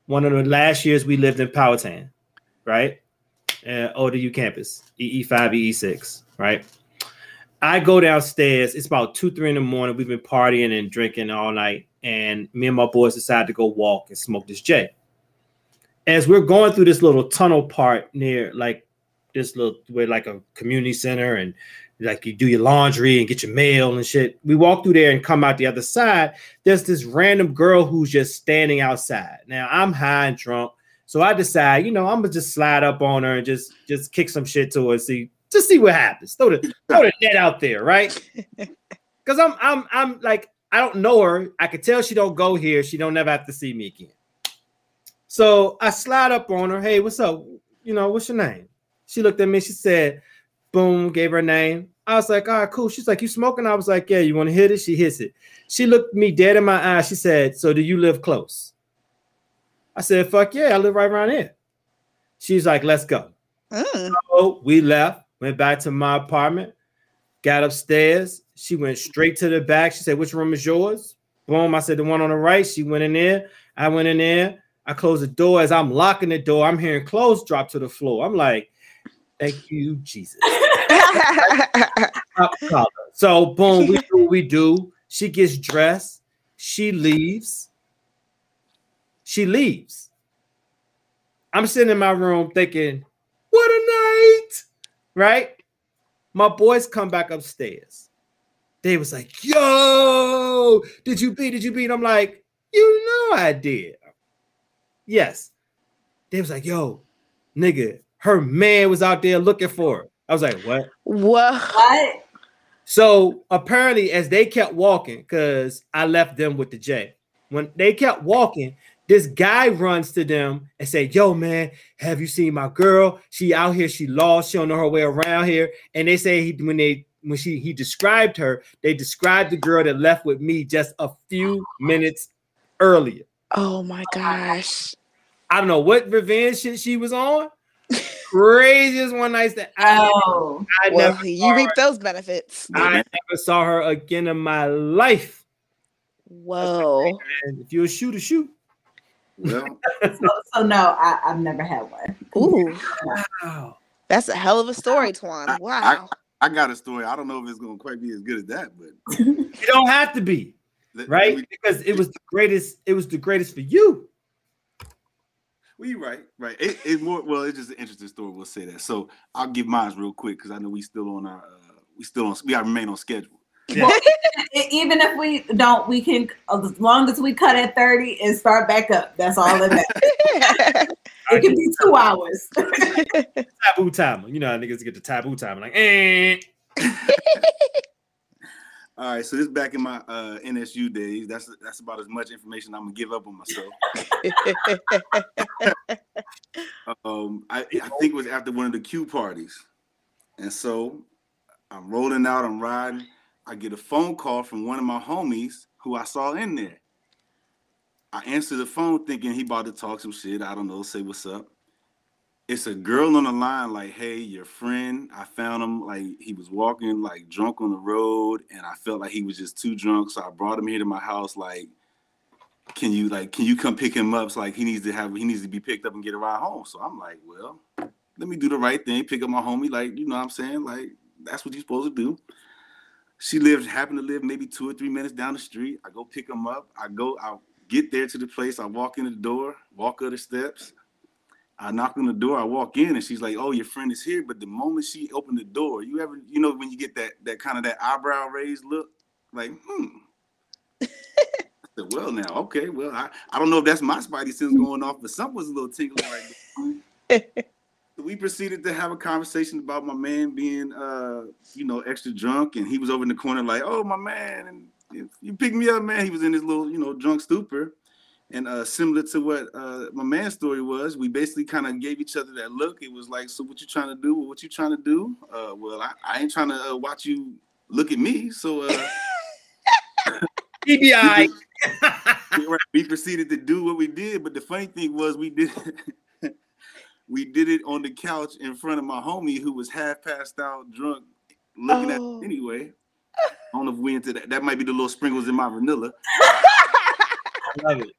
One of the last years we lived in Powhatan, right? Uh, ODU campus, EE five, EE six, right? I go downstairs. It's about two, three in the morning. We've been partying and drinking all night, and me and my boys decide to go walk and smoke this J. As we're going through this little tunnel part near, like this little where like a community center and like you do your laundry and get your mail and shit. We walk through there and come out the other side. There's this random girl who's just standing outside. Now I'm high and drunk, so I decide, you know, I'm gonna just slide up on her and just just kick some shit to her, see just see what happens. Throw the throw the net out there, right? Because I'm I'm I'm like I don't know her. I could tell she don't go here. She don't never have to see me again. So I slide up on her. Hey, what's up? You know, what's your name? She looked at me. She said, boom, gave her name. I was like, all right, cool. She's like, you smoking? I was like, yeah, you want to hit it? She hits it. She looked me dead in my eyes. She said, so do you live close? I said, fuck yeah, I live right around here. She's like, let's go. Mm. So we left, went back to my apartment, got upstairs. She went straight to the back. She said, which room is yours? Boom. I said, the one on the right. She went in there. I went in there. I closed the door. As I'm locking the door, I'm hearing clothes drop to the floor. I'm like, thank you, Jesus. So boom, we do what we do. She gets dressed. She leaves. She leaves. I'm sitting in my room thinking, what a night, right? My boys come back upstairs. They was like, yo, did you beat? Did you beat? I'm like, you know I did. Yes. They was like, yo, nigga, her man was out there looking for her. I was like, what? What? So apparently, as they kept walking, because I left them with the J, when they kept walking, this guy runs to them and say, "Yo, man, have you seen my girl? She out here. She lost. She don't know her way around here." And they say he, when they when she he described her, they described the girl that left with me just a few minutes earlier. Oh my gosh. I don't know what revenge shit she was on. Craziest one night that I, Oh, I Well, never you reap her. those benefits. I never saw her again in my life. Whoa. And if you're a shooter, shoot. Well, So, so no, I, I've never had one. Ooh, Wow. that's a hell of a story, Twan. Wow. I got a story. I don't know if it's gonna quite be as good as that, but You don't have to be right let me- because it was the greatest. It was the greatest for you. Well, you right, right. It, it's more well. It's just an interesting story. We'll say that. So I'll give mine real quick because I know we still on our uh, we still on we got to remain on schedule. Yeah. E- Even if we don't, we can as long as we cut at 30 and start back up. That's all that matters. It can be two hours. taboo time. You know how niggas get the taboo time. Like, eh. All right, so this back in my uh, NSU days. That's that's about as much information I'm gonna give up on myself. Um, I, I think it was after one of the Q parties, and so I'm rolling out. I'm riding. I get a phone call from one of my homies who I saw in there. I answer the phone thinking he about to talk some shit. I don't know, say what's up. It's a girl on the line, like, hey, your friend. I found him like he was walking like drunk on the road, and I felt like he was just too drunk. So I brought him here to my house, like, can you like can you come pick him up? It's like he needs to have he needs to be picked up and get a ride home. So I'm like, well, let me do the right thing, pick up my homie, like, you know what I'm saying? Like, that's what you're supposed to do. She lived, happened to live maybe two or three minutes down the street. I go pick them up. I go, I get there to the place. I walk in the door, walk up the steps. I knock on the door. I walk in, and she's like, "Oh, your friend is here." But the moment she opened the door, you ever, you know, when you get that that kind of that eyebrow raised look, like, hmm. I said, well, now, okay, well, I, I don't know if that's my spidey sense going off, but something was a little tingling right there. We proceeded to have a conversation about my man being, uh, you know, extra drunk, and he was over in the corner like, "Oh, my man, and you- you picked me up, man." He was in his little, you know, drunk stupor, and uh, similar to what uh, my man's story was, we basically kind of gave each other that look. It was like, "So what you trying to do? What you trying to do?" Uh, well, I, I ain't trying to uh, watch you look at me, so. Uh, TBI. we proceeded to do what we did, but the funny thing was we did we did it on the couch in front of my homie who was half passed out, drunk, looking at Oh. it anyway. I don't know if we into that. That might be the little sprinkles in my vanilla. I love it.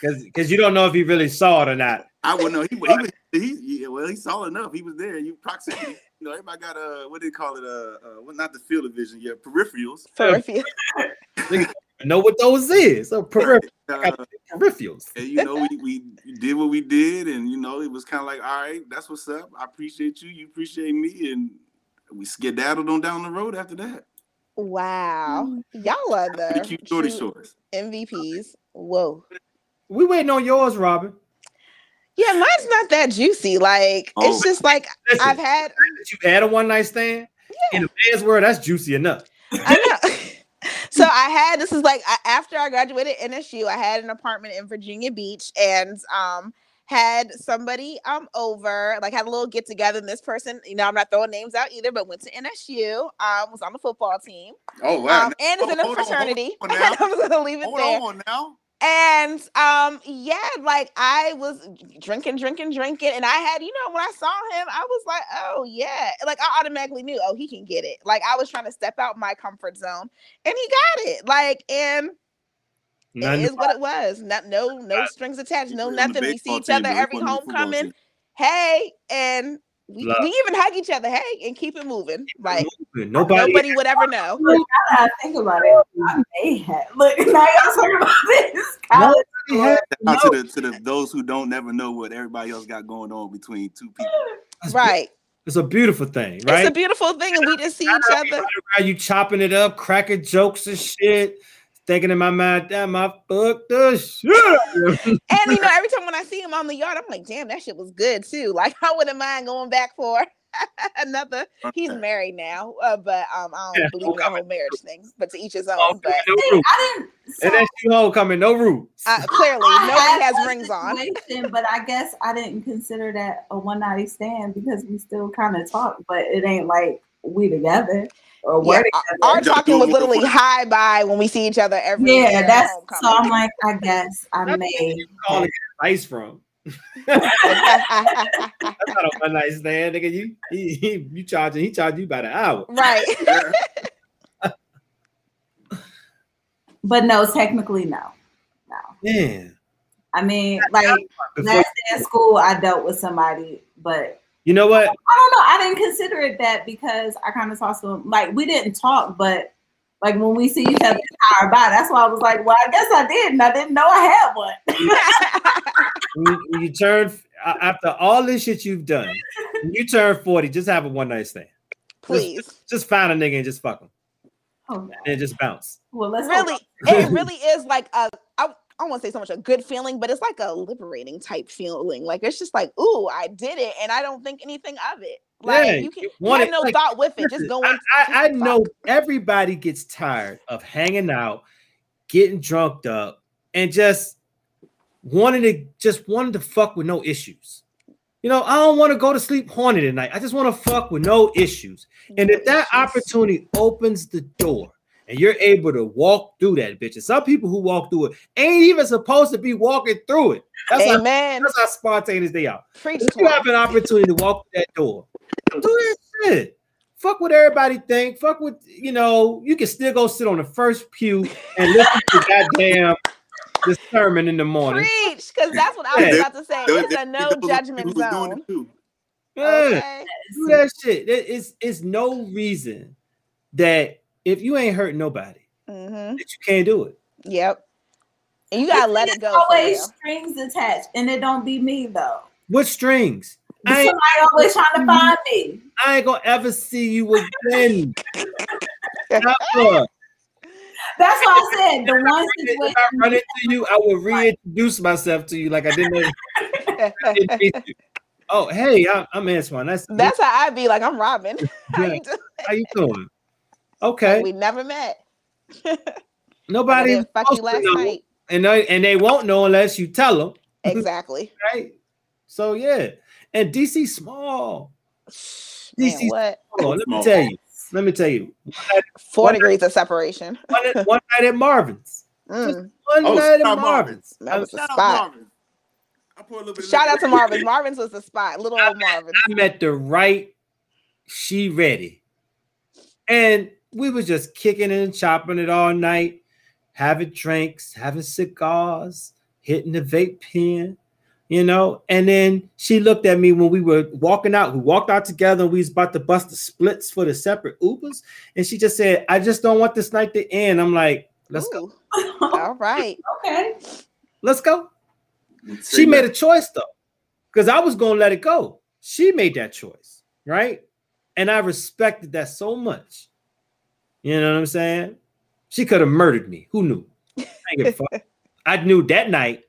Because because you don't know if he really saw it or not. I would know he, he was he yeah, well he saw enough. He was there. You proximity. You know, everybody got uh what do they call it? Uh, uh well, not the field of vision, yeah, peripherals. Peripheral. Know what those is. So peripher- Uh, peripherals. and you know, we, we did what we did, and you know, it was kind of like, all right, that's what's up. I appreciate you, you appreciate me, and we skedaddled on down the road after that. Wow. Y'all are The the cute shorty shorts. MVPs. Whoa. We waiting on yours, Robyn. Yeah, mine's not that juicy. Like Oh. it's just like Listen, I've had you had a one night stand. In a man's world, that's juicy enough. I know. so I had this is like after I graduated NSU, I had an apartment in Virginia Beach and um had somebody um over, like had a little get together. And this person, you know, I'm not throwing names out either, but went to NSU, um, was on the football team, Oh um, and is in a Hold on, hold fraternity. on now. I'm gonna leave it Hold there. on now. And um, yeah, like I was drinking, drinking, drinking, and I had, you know, when I saw him, I was like, oh yeah, like I automatically knew, oh, he can get it. Like I was trying to step out my comfort zone, and he got it. Like, and it is what it was. Not no, no strings attached, no You were on the nothing. We see each other every wasn't on the football homecoming. Hey, and we, Love. we even hug each other. Hey, and keep it moving. Like Nobody. nobody would ever know. Look, now that I think about it, I may have. Look, now y'all talking about this. College, had- Shout out to the to the those who don't never know what everybody else got going on between two people. That's Right. It's a beautiful thing, right? It's a beautiful thing, and we just see each other. Are you chopping it up, cracking jokes and shit? Thinking in my mind, damn, I fucked the shit. And you know, every time when I see him on the yard, I'm like, damn, that shit was good too. Like I wouldn't mind going back for another. He's married now, uh, but um, I don't Yeah, believe in the whole marriage thing. But to each his own. Oh, But no See, roots. I didn't. so- And that's you homecoming, no roots. uh, clearly, I nobody has rings on. But I guess I didn't consider that a one night stand because we still kind of talk, but it ain't like we together or Yeah, our- together. our Just talking was doing what the literally fuck- high bye when we see each other every year yeah, that's so. I'm like, I guess I That's may. calling advice from. That's not a one night stand, nigga. You he, he you charging he charged you by the hour. right. But no, technically, no, no. Man, I mean, like last day of school, I dealt with somebody, but you know what? I don't know. I didn't consider it that because I kind of talked to him. Like we didn't talk, but like when we see each other hour by, that's why I was like, well, I guess I did, and I didn't know I had one. You, you turn after all this shit you've done, you turn 40, just have a one night stand. Please. Just find a nigga and just fuck him. Oh, God. And just bounce. well, let's really it really is like a I, I won't say so much a good feeling, but it's like a liberating type feeling. Like it's just like, ooh, I did it, and I don't think anything of it. Like Yeah, you can you you want have no like, thought with it. Just going. I. I, I know everybody gets tired of hanging out, getting drunked up, and just wanting to just wanting to fuck with no issues. You know, I don't want to go to sleep horny tonight. I just want to fuck with no issues. And if that opportunity opens the door and you're able to walk through that bitch, and some people who walk through it ain't even supposed to be walking through it. That's how, Amen. that's how spontaneous they are. Preach If you have an opportunity to walk through that door, do that shit. Fuck what everybody think. Fuck what you know. You can still go sit on the first pew and listen to goddamn the sermon in the morning. Preach, because that's what I was Yeah. about to say. It's a no judgment people who was doing zone. Yeah, Okay. do that shit. There is it's no reason that if you ain't hurt nobody, hmm that you can't do it. Yep. And you gotta let it go. for always strings attached, and it don't be me though. What strings? I Somebody ain't, always trying to find me. I ain't gonna ever see you again. That's why I said the one If. I run into you, I will reintroduce myself to you like I didn't know. didn't. Oh, hey, I'm, I'm Antoine. That's That's how I be like, I'm Robyn. How you doing? how you doing? Okay, We never met. Nobody didn't fuck you last night. and they, and they won't know unless you tell them, Exactly. right? So yeah, and DC small. Man, DC what? Hold on, let me tell you. Let me tell you. Four What- degrees of separation. One, one night at Marvin's. Mm, One Oh, night shout at out Marvin's. that was the Shout out spot. Marvin. I pour a little bit Shout out to Marvin's. Marvin's was the spot. Little old Marvin's. I met the right she ready. And we was just kicking it and chopping it all night, having drinks, having cigars, hitting the vape pen, you know. And then she looked at me when we were walking out. We walked out together and we was about to bust the splits for the separate Ubers. And she just said, I just don't want this night to end. I'm like, let's go. All right. okay. Let's go. Say She made that. a choice though, because I was gonna let it go. She made that choice, right? And I respected that so much. You know what I'm saying? She could have murdered me. Who knew? I, ain't fuck. I knew that night.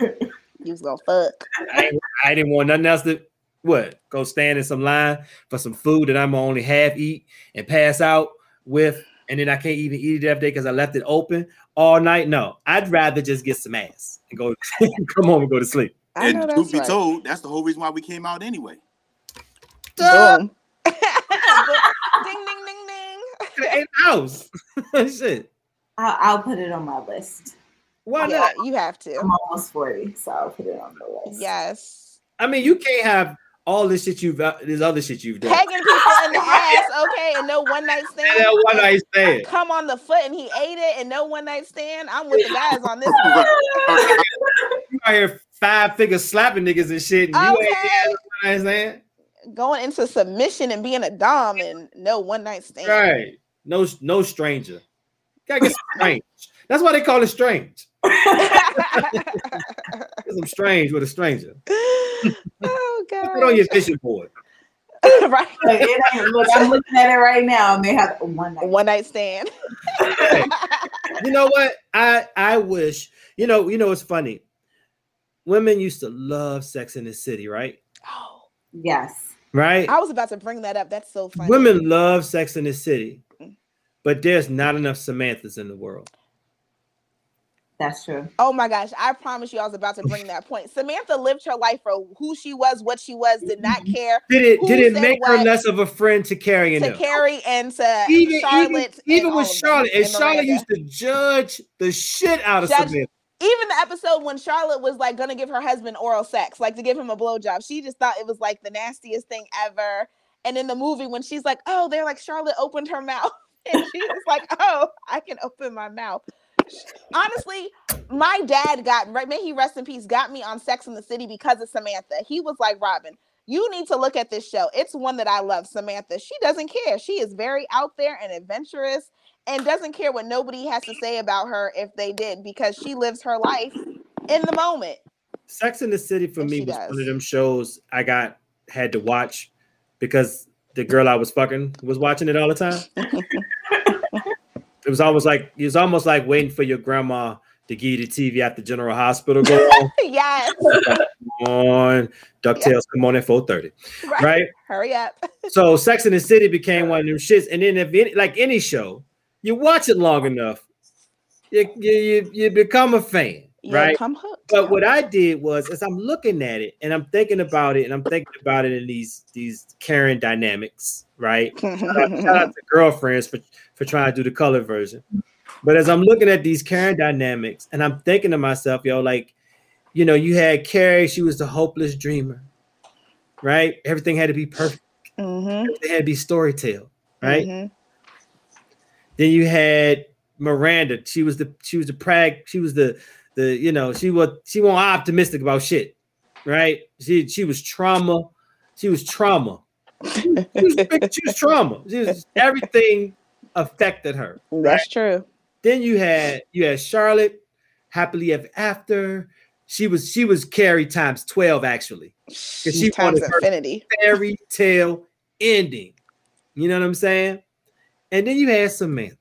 You was gonna fuck. I, I didn't want nothing else to what go stand in some line for some food that I'm gonna only half eat and pass out with, and then I can't even eat it that day because I left it open all night. No, I'd rather just get some ass and go come home and go to sleep. I And that's truth be right. told, that's the whole reason why we came out anyway. Boom. In the house. Shit. I'll, I'll put it on my list. Why Yeah, not? you have to. I'm almost 40, so I'll put it on the list. Yes. I mean, you can't have all this shit you've uh, this other shit you've done. Pegging people in the ass, okay, and no one night stand. that one night stand. Come on the foot and he ate it, and no one night stand. I'm with the guys on this one. Right. You out here five figure slapping niggas and shit. And you ain't Okay. getting one night stand. Going into submission and being a dom and no one night stand. Right. No, no stranger. Gotta get some strange. That's why they call it strange. Get some strange with a stranger. oh god. Put it on your god. vision board. right. Like, it ain't- look, I'm looking at it right now, and they have one night. One night stand. You know what? I I wish. You know. You know. It's funny. Women used to love Sex in the City, right? oh, Yes. Right. I was about to bring that up. That's so funny. Women love Sex in the City, but there's not enough Samanthas in the world. That's true. Oh my gosh, I promise you I was about to bring that point. Samantha lived her life for who she was, what she was, did not mm-hmm. care Did it? Did it said make her less of a friend to Carrie and to them? Carrie and to Even Charlotte. even, even with of them, Charlotte, and and Charlotte used to judge the shit out of Judge- Samantha. even the episode when Charlotte was like gonna give her husband oral sex, like to give him a blowjob, she just thought it was like the nastiest thing ever. And in the movie, when she's like, "Oh, they're like Charlotte opened her mouth," and she was like, "Oh, I can open my mouth." honestly, my dad got right. May he rest in peace. Got me on Sex in the City because of Samantha. He was like, Robyn, you need to look at this show. It's one that I love. Samantha. She doesn't care. She is very out there and adventurous, and doesn't care what nobody has to say about her if they did because she lives her life in the moment. Sex in the City for And me was does. one of them shows I got had to watch because the girl I was fucking was watching it all the time. it was almost like it was almost like waiting for your grandma to give you the TV at the General Hospital. Go on, yes. come on, Ducktales, come on at four thirty, Right. right? Hurry up. So Sex in the City became one of them shits, and then if any, like any show, you watch it long enough, you you you, you become a fan, Right? Come hooked. But what I did was, as I'm looking at it and I'm thinking about it, and I'm thinking about it in these these Karen dynamics, right? Shout out, shout out to girlfriends for for trying to do the color version. But as I'm looking at these Karen dynamics, and I'm thinking to myself, yo, like, you know, you had Carrie, she was the hopeless dreamer, right? Everything had to be perfect. Mhm, It had to be storytell, right? mhm. Then you had Miranda. She was the she was the prag. She was the the you know she was she wasn't optimistic about shit, right? She she was trauma. She was trauma. She was, she was trauma. She was everything affected her. That's true. Then you had you had Charlotte, happily ever after. She was she was Carrie times twelve actually. she times wanted her- infinity. Fairy tale ending. You know what I'm saying? And then you had Samantha,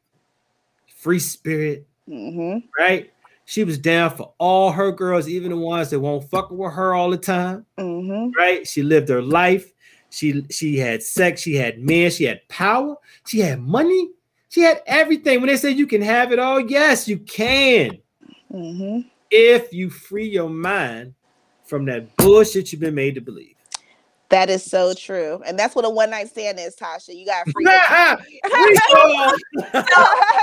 free spirit, hmm right? She was down for all her girls, even the ones that won't fuck with her all the time, hmm right? She lived her life. She she had sex, she had men, she had power, she had money, she had everything. When they say you can have it all, yes, you can. hmm If you free your mind from that bullshit you've been made to believe. That is so true, and that's what a one night stand is, Tasha. You got free. Free your-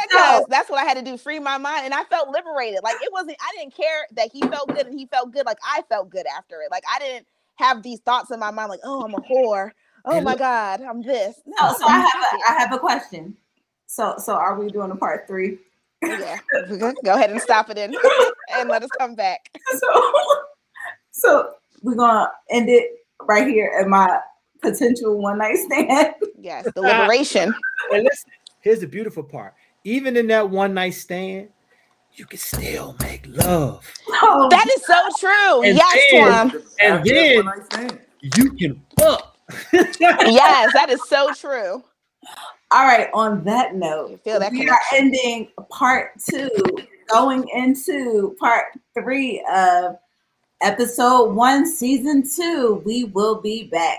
because that's what I had to do, free my mind, and I felt liberated. Like it wasn't, I didn't care that he felt good and he felt good. Like I felt good after it. Like I didn't have these thoughts in my mind, like, oh, I'm a whore. Oh my God, I'm this. No, Oh, so I have fuck a, I have a question. So so are we doing a part three? yeah. Go ahead and stop it in and let us come back. So so we're gonna end it right here at my potential one night stand. Yes, the liberation. And listen, here's the beautiful part. Even in that one night stand, you can still make love. Oh, That is so true. And yes, then- Twan. And then- one night stand. You can fuck. Yes, that is so true. All right, on that note, You feel that we are ending part two, going into part three of episode one, season two. We will be back.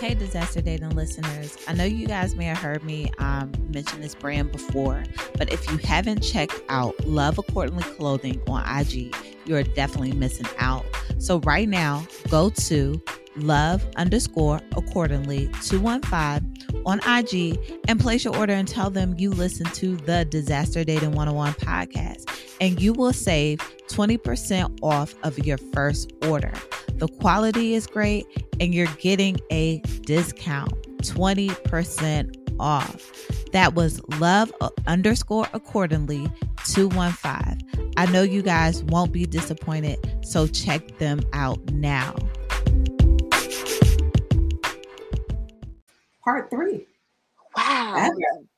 Hey, disaster dating listeners. I know you guys may have heard me um, mention this brand before, but if you haven't checked out Love Accordingly Clothing on IG, you're definitely missing out. So, right now, go to love underscore accordingly 215 on IG and place your order and tell them you listen to the Disaster Dating 101 podcast, and you will save 20% off of your first order. The quality is great and you're getting a discount 20% off. That was love underscore accordingly 215. I know you guys won't be disappointed, so check them out now. Part three. Wow.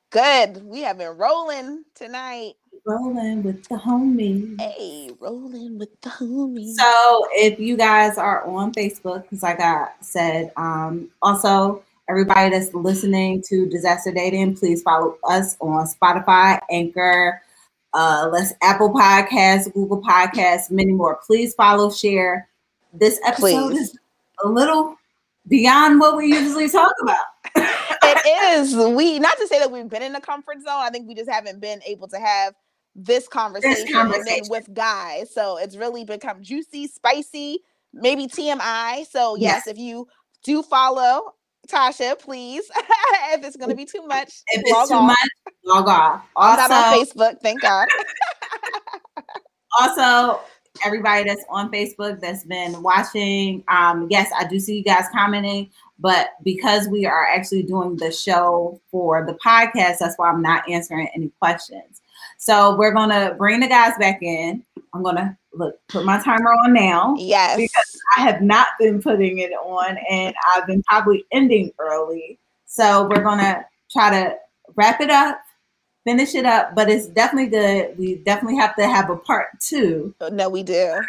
Good. We have been rolling tonight. Rolling with the homies. Hey, rolling with the homies. So if you guys are on Facebook, because like I said, um, also everybody that's listening to Disaster Dating, please follow us on Spotify, Anchor, uh, let's Apple Podcasts, Google Podcasts, many more. Please follow, share. This episode Please. is a little beyond what we usually talk about. It is. We not to say that we've been in the comfort zone. I think we just haven't been able to have this conversation, then conversation. with guys. So it's really become juicy, spicy, maybe TMI. So yes, Yes. if you do follow Tasha, please. if it's gonna be too much, If it's too off. much, log off. I'm not on Also, Facebook, thank God. also everybody that's on Facebook that's been watching. Um, yes, I do see you guys commenting, but because we are actually doing the show for the podcast, that's why I'm not answering any questions. So we're gonna bring the guys back in. I'm gonna look put my timer on now. Yes. Because I have not been putting it on and I've been probably ending early. So we're gonna try to wrap it up, finish it up, but it's definitely good. We definitely have to have a part two. No, we do.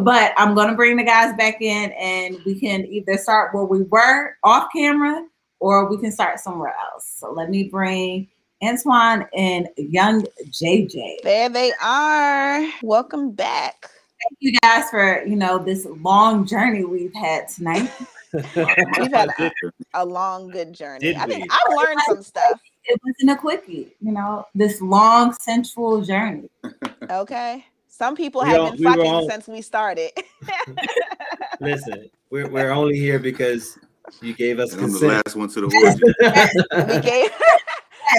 But I'm gonna bring the guys back in and we can either start where we were off camera or we can start somewhere else. So let me bring Antoine and young JJ. There they are. Welcome back. Thank you guys for you know this long journey we've had tonight. we've had a, a, long, good journey. Did I think we? I've learned some stuff. It wasn't a quickie, you know, this long sensual journey. Okay. Some people we have been fucking all... since we started. Listen, we're, we're only here because you gave us consent. I'm the last one to the orgy. we gave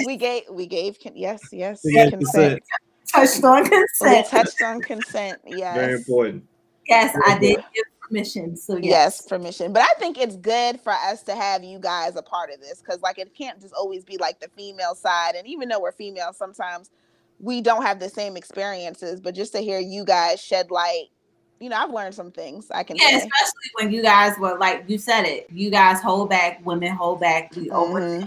we gave we gave yes yes consent. consent. touched on consent. We touched on consent. Yes, very important. Yes, Very I did give permission. So yes. yes. permission. But I think it's good for us to have you guys a part of this because like it can't just always be like the female side. And even though we're female, sometimes we don't have the same experiences. But just to hear you guys shed light you know, I've learned some things. I can yeah, say. especially when you guys were like you said it. You guys hold back, women hold back. We mm-hmm.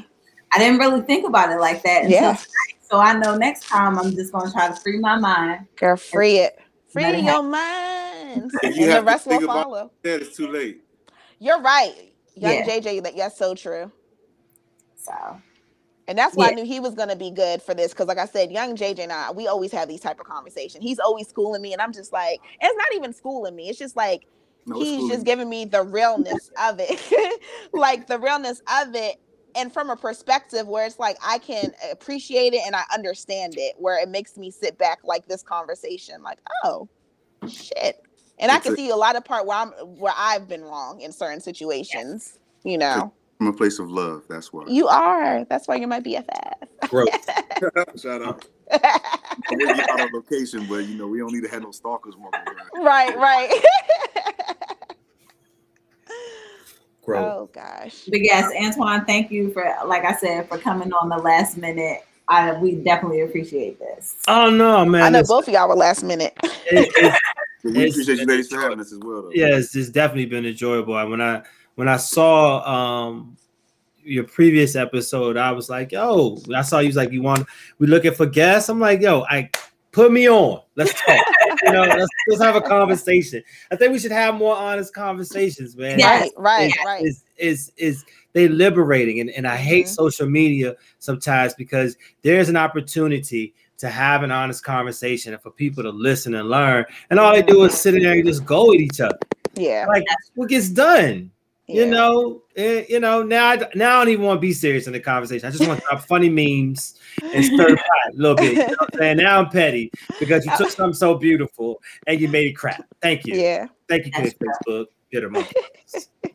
I didn't really think about it like that. Yeah. So I know next time I'm just gonna try to free my mind. Girl, free it. Free your have- mind. and the rest will follow. That is too late. You're right. Young yeah. JJ, that that's so true. So and that's why yeah. I knew he was gonna be good for this. Cause like I said, young JJ and I, we always have these type of conversation. He's always schooling me, and I'm just like, it's not even schooling me. It's just like no, he's just giving me the realness of it. like the realness of it and from a perspective where it's like I can appreciate it and I understand it, where it makes me sit back like this conversation, like, oh shit. And it's I can a, see a lot of part where I'm where I've been wrong in certain situations, you know. From a place of love, that's why. You are. That's why you're my BFF. Growth. Shout out. We're out on location, but you know, we don't need to have no stalkers Right, right. grow. Oh gosh. But yes, Antoine, thank you for like I said for coming on the last minute. I we definitely appreciate this. Oh no, man! I know both of y'all were last minute. It, it, we appreciate you ladies for having us as well. Though. Yeah, it's, it's definitely been enjoyable. And when I when I saw um your previous episode, I was like, yo, I saw you was like, you want we looking for guests. I'm like, yo, I put me on. Let's talk. you know, let's, let's have a conversation. I think we should have more honest conversations, man. Right, right, is, right. Is is is they liberating? And, and I hate mm-hmm. social media sometimes because there's an opportunity to have an honest conversation and for people to listen and learn. And all they do is sit in there and just go at each other. Yeah. Like what gets done. Yeah. You know, you know. Now, I, now I don't even want to be serious in the conversation. I just want to have funny memes and stir a little bit. You know what I'm saying? Now I'm petty because you uh, took something so beautiful and you made it crap. Thank you. Yeah. Thank you, Kid Facebook. Bitter monkey.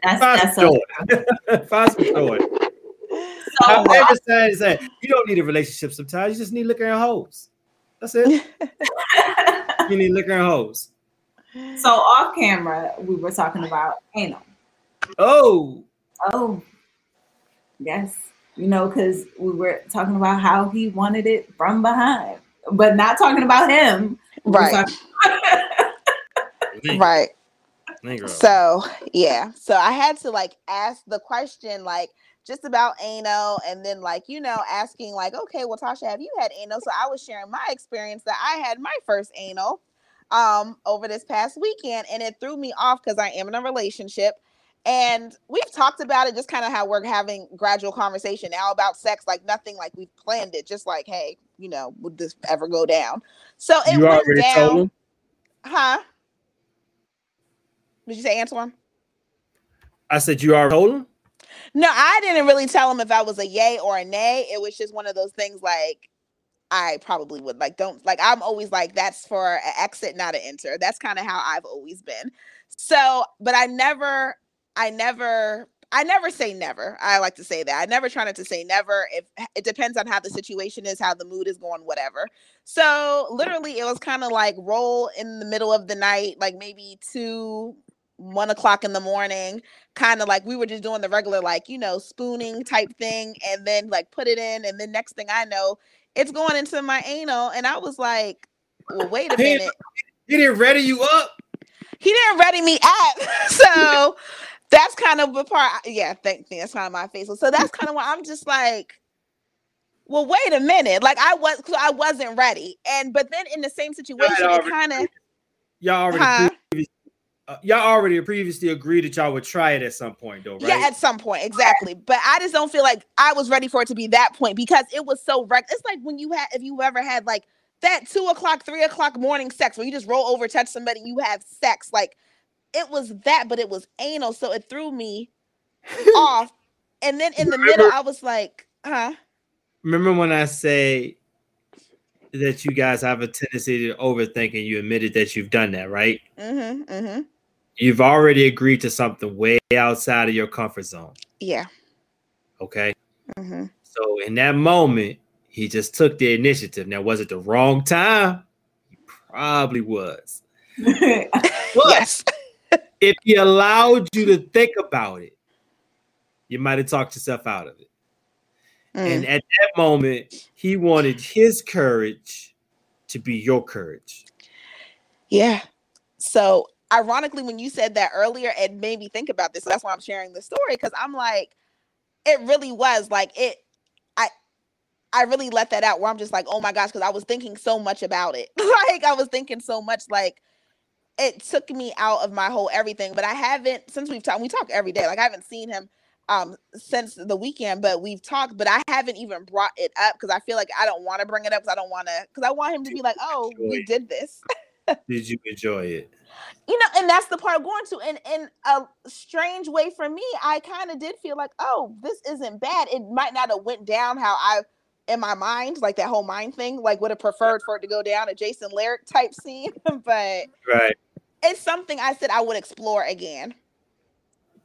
That's, that's so Find some joy. So, I understand is that you don't need a relationship sometimes. You just need liquor and hoes. That's it. you need liquor and hoes. So off camera, we were talking about anal. Oh. Oh. Yes. You know, because we were talking about how he wanted it from behind, but not talking about him. Right. right. So yeah. So I had to like ask the question like just about anal and then like you know asking like okay well tasha have you had anal so i was sharing my experience that i had my first anal um over this past weekend and it threw me off because i am in a relationship and we've talked about it, just kind of how we're having gradual conversation now about sex, like nothing like we've planned it, just like, hey, you know, would this ever go down? So it you went already down. Told him? Huh? Did you say Antoine? I said you already told him. No, I didn't really tell him if I was a yay or a nay. It was just one of those things like I probably would like don't like I'm always like that's for an exit, not an enter. That's kind of how I've always been. So, but I never I never I never say never. I like to say that. I never try not to say never. If it depends on how the situation is, how the mood is going, whatever. So literally, it was kind of like roll in the middle of the night, like maybe two, one o'clock in the morning. Kind of like we were just doing the regular, like you know, spooning type thing, and then like put it in, and then next thing I know, it's going into my anal, and I was like, "Well, wait a minute." He didn't ready you up. He didn't ready me up, so that's kind of the part. Yeah, thank me. That's kind of my face. So that's kind of why I'm just like, well, wait a minute. Like I was, I wasn't ready, and but then in the same situation, it kind of y'all already huh? uh, y'all already previously agreed that y'all would try it at some point, though, right? Yeah, at some point, exactly. But I just don't feel like I was ready for it to be that point because it was so wreck. It's like when you had, if you ever had like that two o'clock, three o'clock morning sex where you just roll over, touch somebody, you have sex, like it was that, but it was anal, so it threw me off. And then in the middle, I was like, huh? Remember when I say that you guys have a tendency to overthink and you admitted that you've done that, right? Mm-hmm. Mm-hmm. You've already agreed to something way outside of your comfort zone. Yeah. Okay. Mm-hmm. So in that moment, he just took the initiative. Now, was it the wrong time? He probably was. yes if he allowed you to think about it, you might have talked yourself out of it. Mm. And at that moment, he wanted his courage to be your courage. Yeah. So, ironically, when you said that earlier, it made me think about this. So that's why I'm sharing the story because I'm like, it really was like it. I I really let that out where I'm just like, oh my gosh, because I was thinking so much about it. like I was thinking so much, like it took me out of my whole everything. But I haven't since we've talked. We talk every day. Like I haven't seen him um since the weekend, but we've talked. But I haven't even brought it up because I feel like I don't want to bring it up because I don't want to because I want him to be like, oh, we did this. did you enjoy it? You know, and that's the part I'm going to. And in a strange way for me, I kind of did feel like, oh, this isn't bad. It might not have went down how I in my mind, like that whole mind thing, like would have preferred for it to go down a Jason Lyric type scene, but right it's something I said I would explore again.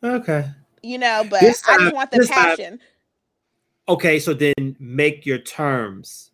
Okay. You know, but time, I just want the passion. Time, okay, so then make your terms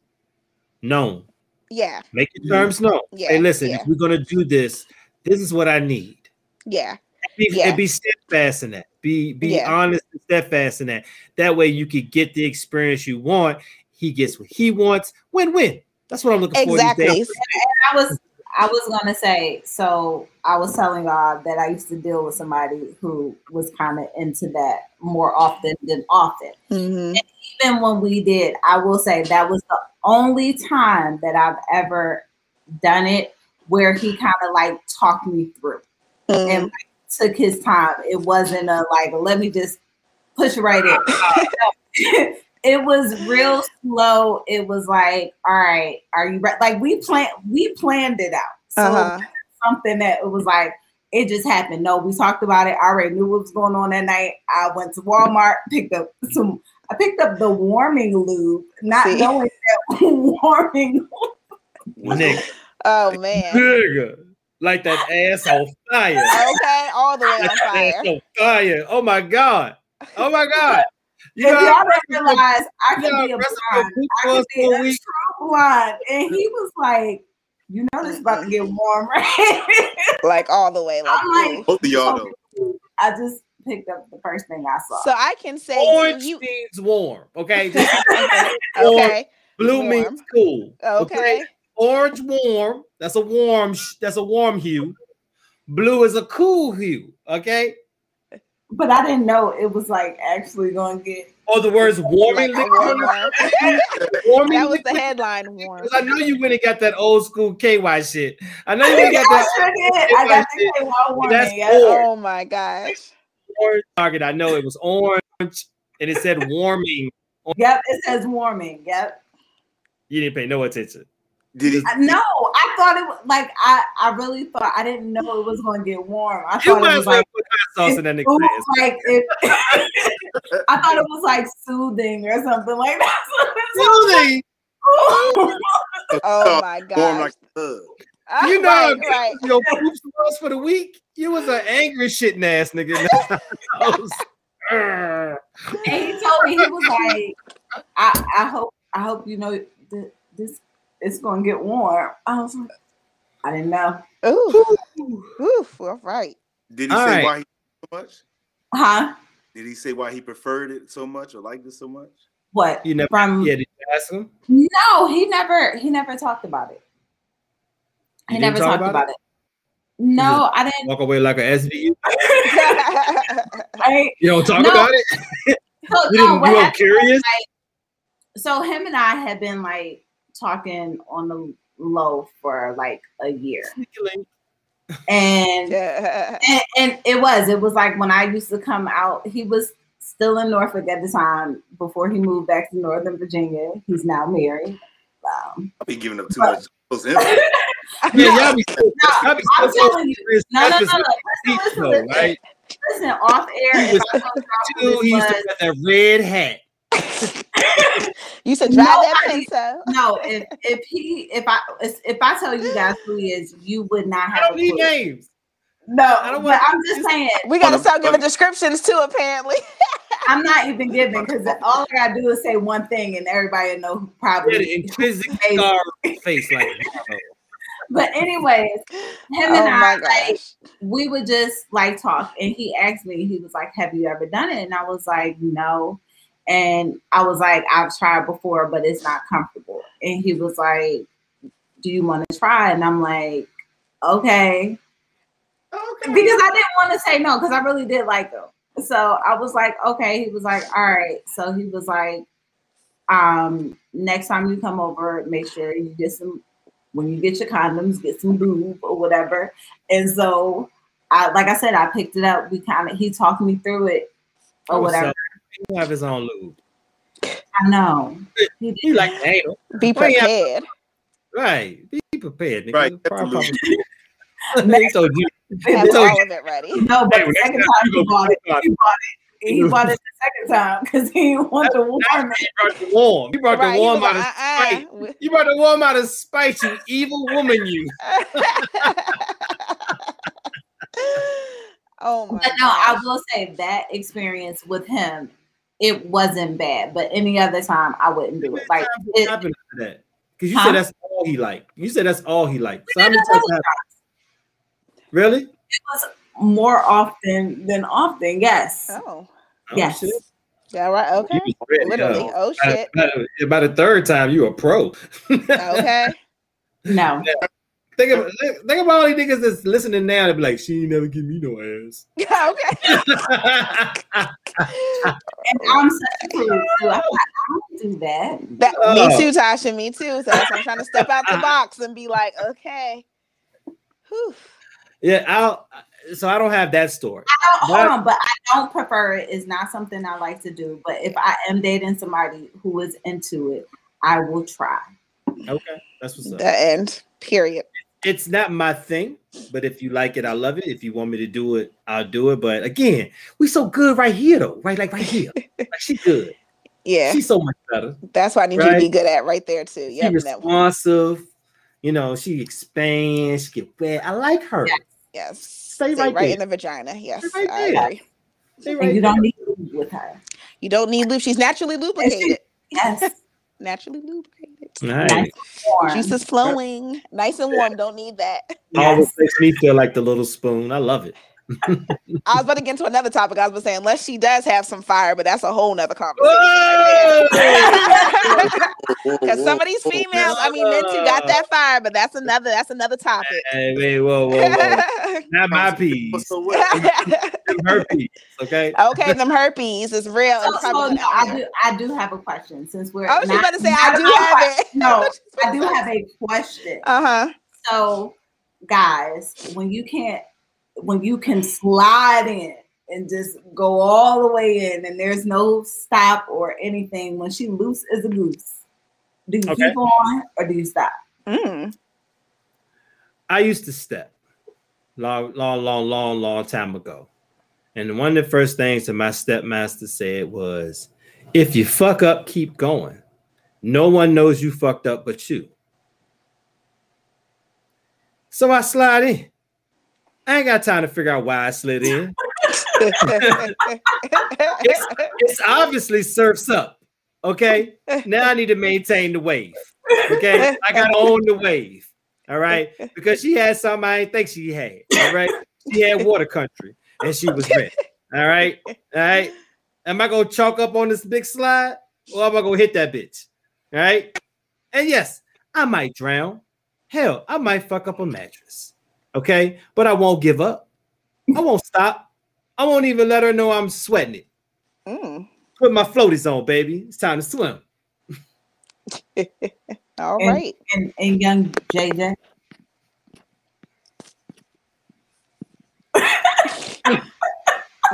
known. Yeah. Make your terms mm-hmm. known. Yeah. Hey, listen, yeah. if we're gonna do this, this is what I need. Yeah. And be, yeah. and be steadfast in that. Be be yeah. honest and steadfast in that. That way you could get the experience you want. He gets what he wants. Win win. That's what I'm looking exactly. for. Exactly. And I was I was gonna say, so I was telling God that I used to deal with somebody who was kind of into that more often than often. Mm-hmm. And even when we did, I will say that was the only time that I've ever done it where he kind of like talked me through mm-hmm. and like, took his time. It wasn't a like, let me just push right in. it was real slow. It was like, all right, are you ready? Like we planned, we planned it out. So uh-huh. something that it was like, it just happened. No, we talked about it. I already knew what was going on that night. I went to Walmart, picked up some. I picked up the warming lube, not See? knowing that warming. Nick. Oh man. Nigga. Like that ass on fire. Okay, all the way on fire. Ass on fire. Oh my god. Oh my god. You if know, y'all don't realize I can be a blind, I can be a true blind, and he was like, "You know this about to get mm-hmm. warm, right?" like all the way. Like, I'm like both of y'all know. I just picked up the first thing I saw. So I can say orange you, means warm. Okay. okay. Blue warm. means cool. Okay. okay. Orange warm. That's a warm. That's a warm hue. Blue is a cool hue. Okay. But I didn't know it was like actually going to get. Oh, the words warming like warming that was the headline. Warm. I know you went and got that old school KY shit. I know you went and got that. I, I got the KY warming. That's yeah. Oh my gosh. Orange target. I know it was orange, and it said warming. Yep, it says warming. Yep. You didn't pay no attention. Did it? No, I thought it was like I. I really thought I didn't know it was going to get warm. I thought it was like put sauce in that like it, I thought it was like soothing or something like that. Soothing. oh my god! Warm like uh, you know, right, right. your poops was for the week. You was an angry shitting ass nigga. and he told me he was like, I, I hope I hope you know that this it's gonna get warm. I was like, I didn't know. Ooh, ooh, all right. Did he All say right. why he so much? Huh? Did he say why he preferred it so much or liked it so much? What? You never, From yeah, did you ask him? no, he never he never talked about it. He You didn't never talk talked about about it. No, I didn't. Walk away like a SVU. I, You don't talk No. about it. so, You no, didn't. what You were happened curious. so him and I had been like talking on the low for like a year, and yeah. and, and it was it was like when I used to come out. He was still in Norfolk at the time before he moved back to Northern Virginia. He's now married. Um, I'll be giving up too much. close info. Yeah, y'all be so, y'all be I'm so telling you, no, no, no, no. Listen, listen, listen, right? listen. Off air, He if was I told y'all Dude, who he used to was- wear that red hat. You should drive that Nobody- pencil. no, if if he if I if I tell you guys who he is, you would not have a don't need names. No, I don't but want- I'm just saying We gotta Hold start giving hold descriptions too, apparently. I'm not even giving because all I gotta do is say one thing and everybody will know who probably. had inquisitive face like But anyways, him and oh I like we would just like talk, and he asked me, he was like, "Have you ever done it?" And I was like, "No." And I was like, "I've tried before, but it's not comfortable." And he was like, "Do you want to try?" And I'm like, "Okay." Okay. because I didn't want to say no because I really did like him. So I was like, okay. He was like, all right. So he was like, um, next time you come over, make sure you get some. When you get your condoms, get some lube or whatever. And so, I like I said, I picked it up. We kind of he talked me through it or whatever. He have his own lube. I know. He He like anal. Be Well, yeah. prepared. Right. Be prepared, nigga. Right, Probably- absolutely. probably- told you. Have So- all of it ready. No, but Hey, the second time time he bought it, boycott he bought it. He bought it the second time because he didn't want the warm. He brought the warm. You brought Right, the he warm out of like, spite. uh-uh. You brought the warm out of spite, you evil woman, you. oh my But no, I will say that experience with him, it wasn't bad. But any other time, I wouldn't do it. Like What it, happened to that? Because you Huh? said that's all he liked. You said that's all he liked. So how many times another happened? Really? was more often than often. Yes. Oh. Oh, yes. shit. Yeah, right. Okay. Ready, Literally. huh? Oh By, shit. by, by the third time, you a pro. Okay. No. Think, about, think about all these niggas that's listening now. They be like, she ain't never give me no ass. Yeah, okay. And I'm such a prude too. I'm like, I don't do that. That, Oh. Me too, Tasha. Me too. So I'm trying to step out the box and be like, okay. Whew. yeah, I'll. So I don't have that story. I don't, But- hold on, but I don't prefer it. It's not something I like to do. But if I am dating somebody who is into it, I will try. Okay, that's what's up. The end. Period. It's not my thing, but if you like it, I love it. If you want me to do it, I'll do it. But again, we so good right here though, right? Like right here. like she good. Yeah. She's so much better. That's what I need you to be good at right there too. She Yep. that responsive. You know, she expands. She get wet. I like her. Yeah. Yes. Stay Stay right right, there. in the vagina. Yes. Stay right I there. agree. Stay And you there. don't need to be with her. You don't need lube. She's naturally lubricated. Yes. naturally lubricated. Nice. Warm. Juices flowing. Nice and warm. Don't need that. Always Yes. makes me feel like the little spoon. I love it. I was about to get into another topic. I was about to say, unless she does have some fire, but that's a whole nother conversation. Because some of these females, I mean, men too got that fire, but that's another that's another topic. Hey, wait, whoa, whoa, whoa. Not my peas. What's so what? Them her. Okay. okay, them herpes is real. So, so no, I do. I do have a question since we're. I was just about to say, I do about- have it. No, I do have a question. Uh huh. So, guys, when you can't, when you can slide in and just go all the way in, and there's no stop or anything, when she loose as a goose, do you Okay. keep on or do you stop? Mm. I used to step long, long, long, long, long time ago. And one of the first things that my stepmaster said was, if you fuck up, keep going. No one knows you fucked up but you. So I slide in. I ain't got time to figure out why I slid in. it's, it's obviously surfs up. Okay. Now I need to maintain the wave. Okay. I gotta own the wave. All right. Because she had something I didn't think she had. All right. She had water country and she was red. All right. All right. Am I gonna chalk up on this big slide or am I gonna hit that bitch? All right. And yes, I might drown. Hell, I might fuck up a mattress. Okay. But I won't give up. I won't stop. I won't even let her know I'm sweating it. Mm. Put my floaties on, baby. It's time to swim. All And- right. And, and young JJ.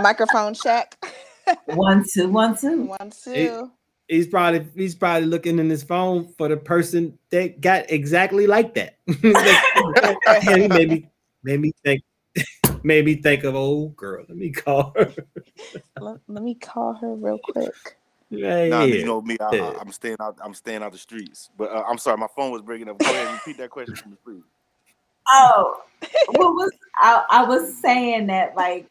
Microphone check. One, two, one, two. One, two. He's probably he's probably looking in his phone for the person that got exactly like that. Like, yeah, he made me made me think made me think of old girl. Let me call her. Let, let me call her real quick. Right Nah, you know me. I, I, I'm staying out. I'm staying out the streets. But uh, I'm sorry, my phone was breaking up. Go ahead, repeat that question for me, please. Oh, what was I, I was saying that like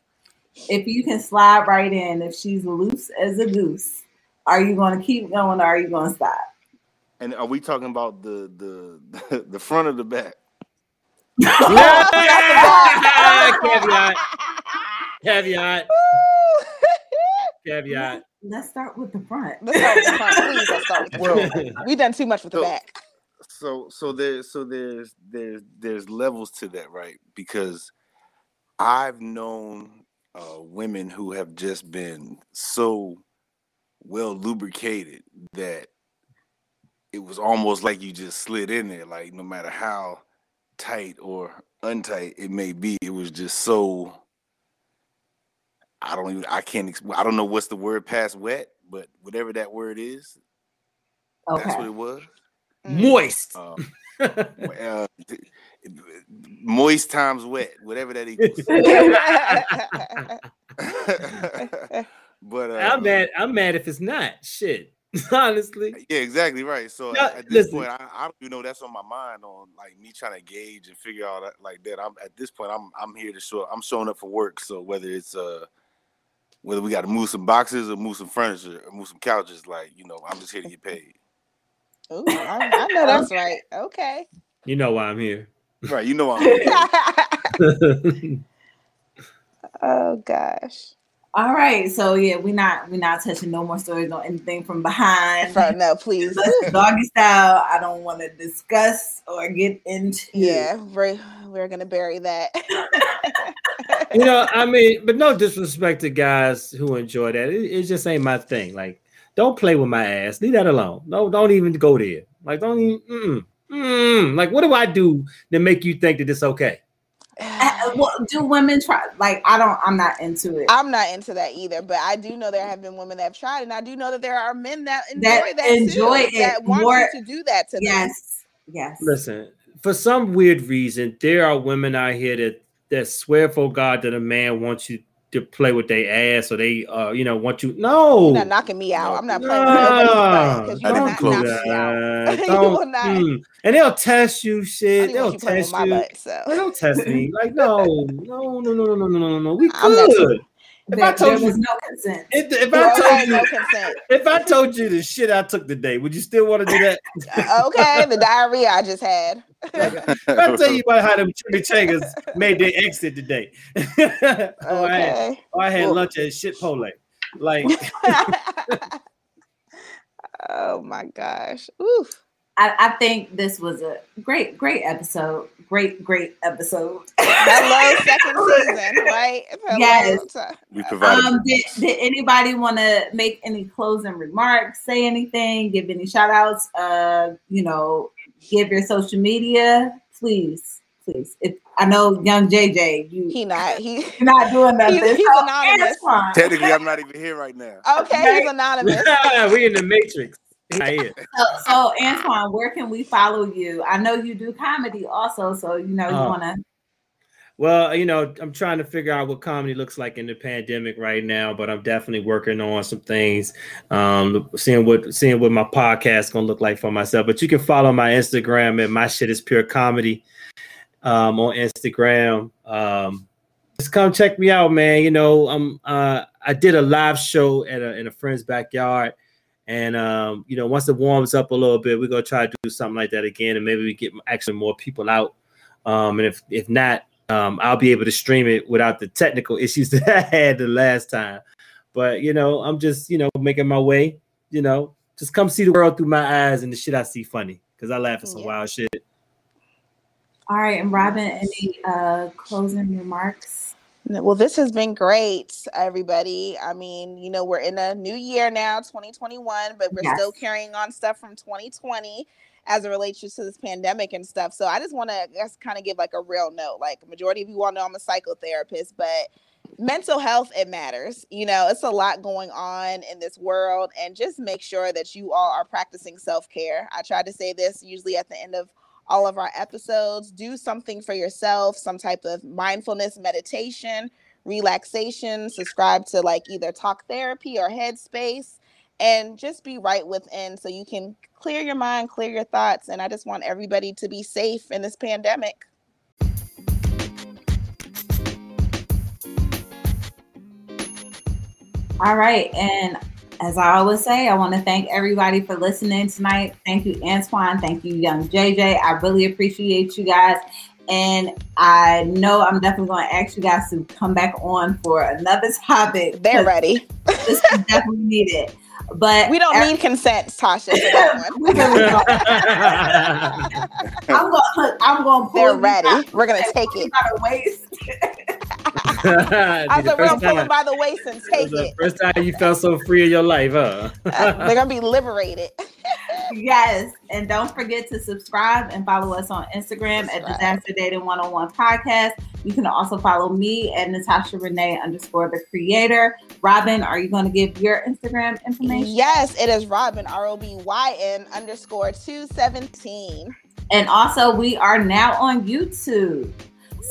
if you can slide right in, if she's loose as a goose, are you gonna keep going or are you gonna stop? And are we talking about the the the front or the back? Yeah! caveat, caveat, caveat. Let's start with the front. Let's start with the front. Please, let's start with the front. We done too much with the back. So so there's so there's there's there's levels to that, right? Because I've known uh, women who have just been so well lubricated that it was almost like you just slid in there. Like no matter how tight or untight it may be, it was just so. I don't even. I can't. I don't know what's the word past wet, but whatever that word is, that's what it was. Moist. Um, uh, moist times wet, whatever that equals. but uh, I'm mad. I'm mad if it's not. Shit. Honestly. Yeah, exactly right. So No, at this listen. point, I, I don't even know that's on my mind on like me trying to gauge and figure out like that. I'm at this point, I'm I'm here to show. I'm showing up for work. So whether it's uh whether we got to move some boxes or move some furniture or move some couches, like you know, I'm just here to get paid. Ooh, I, I know that's right. Okay. You know why I'm here. Right? You know, I'm here. oh gosh. All right. So yeah, we're not we're not touching no more stories on anything from behind. Front, no, please. Doggy style. I don't want to discuss or get into. Yeah, we're we're gonna bury that. you know, I mean, but no disrespect to guys who enjoy that. It, it just ain't my thing. Like, don't play with my ass. Leave that alone. No, don't even go there. Like, don't even. Mm, mm. Like, what do I do to make you think that it's okay? Well, do women try? Like, I don't. I'm not into it. I'm not into that either, but I do know there have been women that have tried, and I do know that there are men that enjoy That that, enjoy too, it that want more- you to do that to them. yes. Yes. Listen, for some weird reason, there are women out here that that swear for God that a man wants you to play with their ass or they, uh, you know, want you. No, You're not knocking me out. I'm not playing with nobody's because you Not will not close. knock me out. that. You will Don't- mm. And they'll test you shit. They'll you test you. butt. So They don't test me. Like, no, no, no, no, no, no, no, no, no. We good. If there, I told there you, no consent. if, if There I was told no you, consent. if I told you the shit I took today, would you still want to do that? Okay, the diarrhea I just had. If I tell you about how them chimichangas made their exit today, or, oh, I had, okay. or I had Well- lunch at shit pole. Like, oh my gosh. Oof. I, I think this was a great, great episode. Great, great episode. Hello, second season, right? Hello. Yes. we provided. Um, did, did anybody want to make any closing remarks, say anything, give any shout outs, uh, you know, give your social media, please, please. If I know young JJ, you He not. He you're not doing nothing. He's- he's so anonymous. it's. Technically, I'm not even here right now. okay. He's anonymous. we in the matrix. Right here. So, so Antoine, where can we follow you? I know you do comedy also, so you know you Uh, want to. Well, you know, I'm trying to figure out what comedy looks like in the pandemic right now, but I'm definitely working on some things. Um, seeing what seeing what my podcast gonna look like for myself. But you can follow my Instagram at my shit is pure comedy um, on Instagram. Um, just come check me out, man. You know, um, uh, I did a live show at a in a friend's backyard, and um, you know, once it warms up a little bit, we're gonna try to do something like that again, and maybe we get actually more people out. Um, and if if not, um, I'll be able to stream it without the technical issues that I had the last time. But you know, I'm just you know making my way. You know, just come see the world through my eyes and the shit I see funny because I laugh at some Yeah. wild shit. All right, and Robyn, any uh closing remarks? Well, this has been great, everybody. I mean, you know, we're in a new year now, 2021, but we're Yes. still carrying on stuff from 2020 as it relates to this pandemic and stuff. So I just want to just kind of give like a real note. Like majority of you all know I'm a psychotherapist, but mental health it matters. You know, it's a lot going on in this world and just make sure that you all are practicing self-care. I try to say this usually at the end of all of our episodes. Do something for yourself, some type of mindfulness meditation, relaxation, subscribe to like either talk therapy or headspace, and just be right within so you can clear your mind, clear your thoughts. And I just want everybody to be safe in this pandemic. All right, and as I always say, I want to thank everybody for listening tonight. Thank you, Antoine. Thank you, Young JJ. I really appreciate you guys. And I know I'm definitely going to ask you guys to come back on for another topic. They're ready. This is definitely needed. But we don't every- need consent, Tasha. We really don't. I'm going. I'm going. They're ready. by- We're gonna take it. by the waist. I said we're gonna pull them by the waist and take the it. first time you felt so free in your life, huh? Uh, they're gonna be liberated. Yes, and don't forget to subscribe and follow us on Instagram at Subscribe. Disaster Dating 101 Podcast. You can also follow me at Natasha Renee underscore the creator. Robyn, are you going to give your Instagram information? Yes, it is Robyn R O B Y N underscore two seventeen. And also, we are now on YouTube.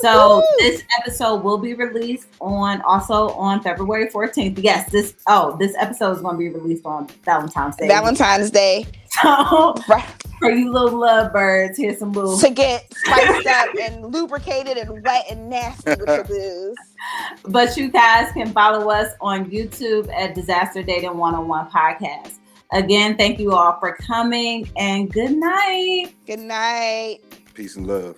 So Woo! this episode will be released on also on February 14th. Yes, this oh, this episode is going to be released on Valentine's Day. Valentine's Day So right, for you little lovebirds, here's some little to get spiced up and lubricated and wet and nasty with the booze. But you guys can follow us on YouTube at Disaster Dating 101 Podcast. Again, thank you all for coming and good night. Good night. Peace and love.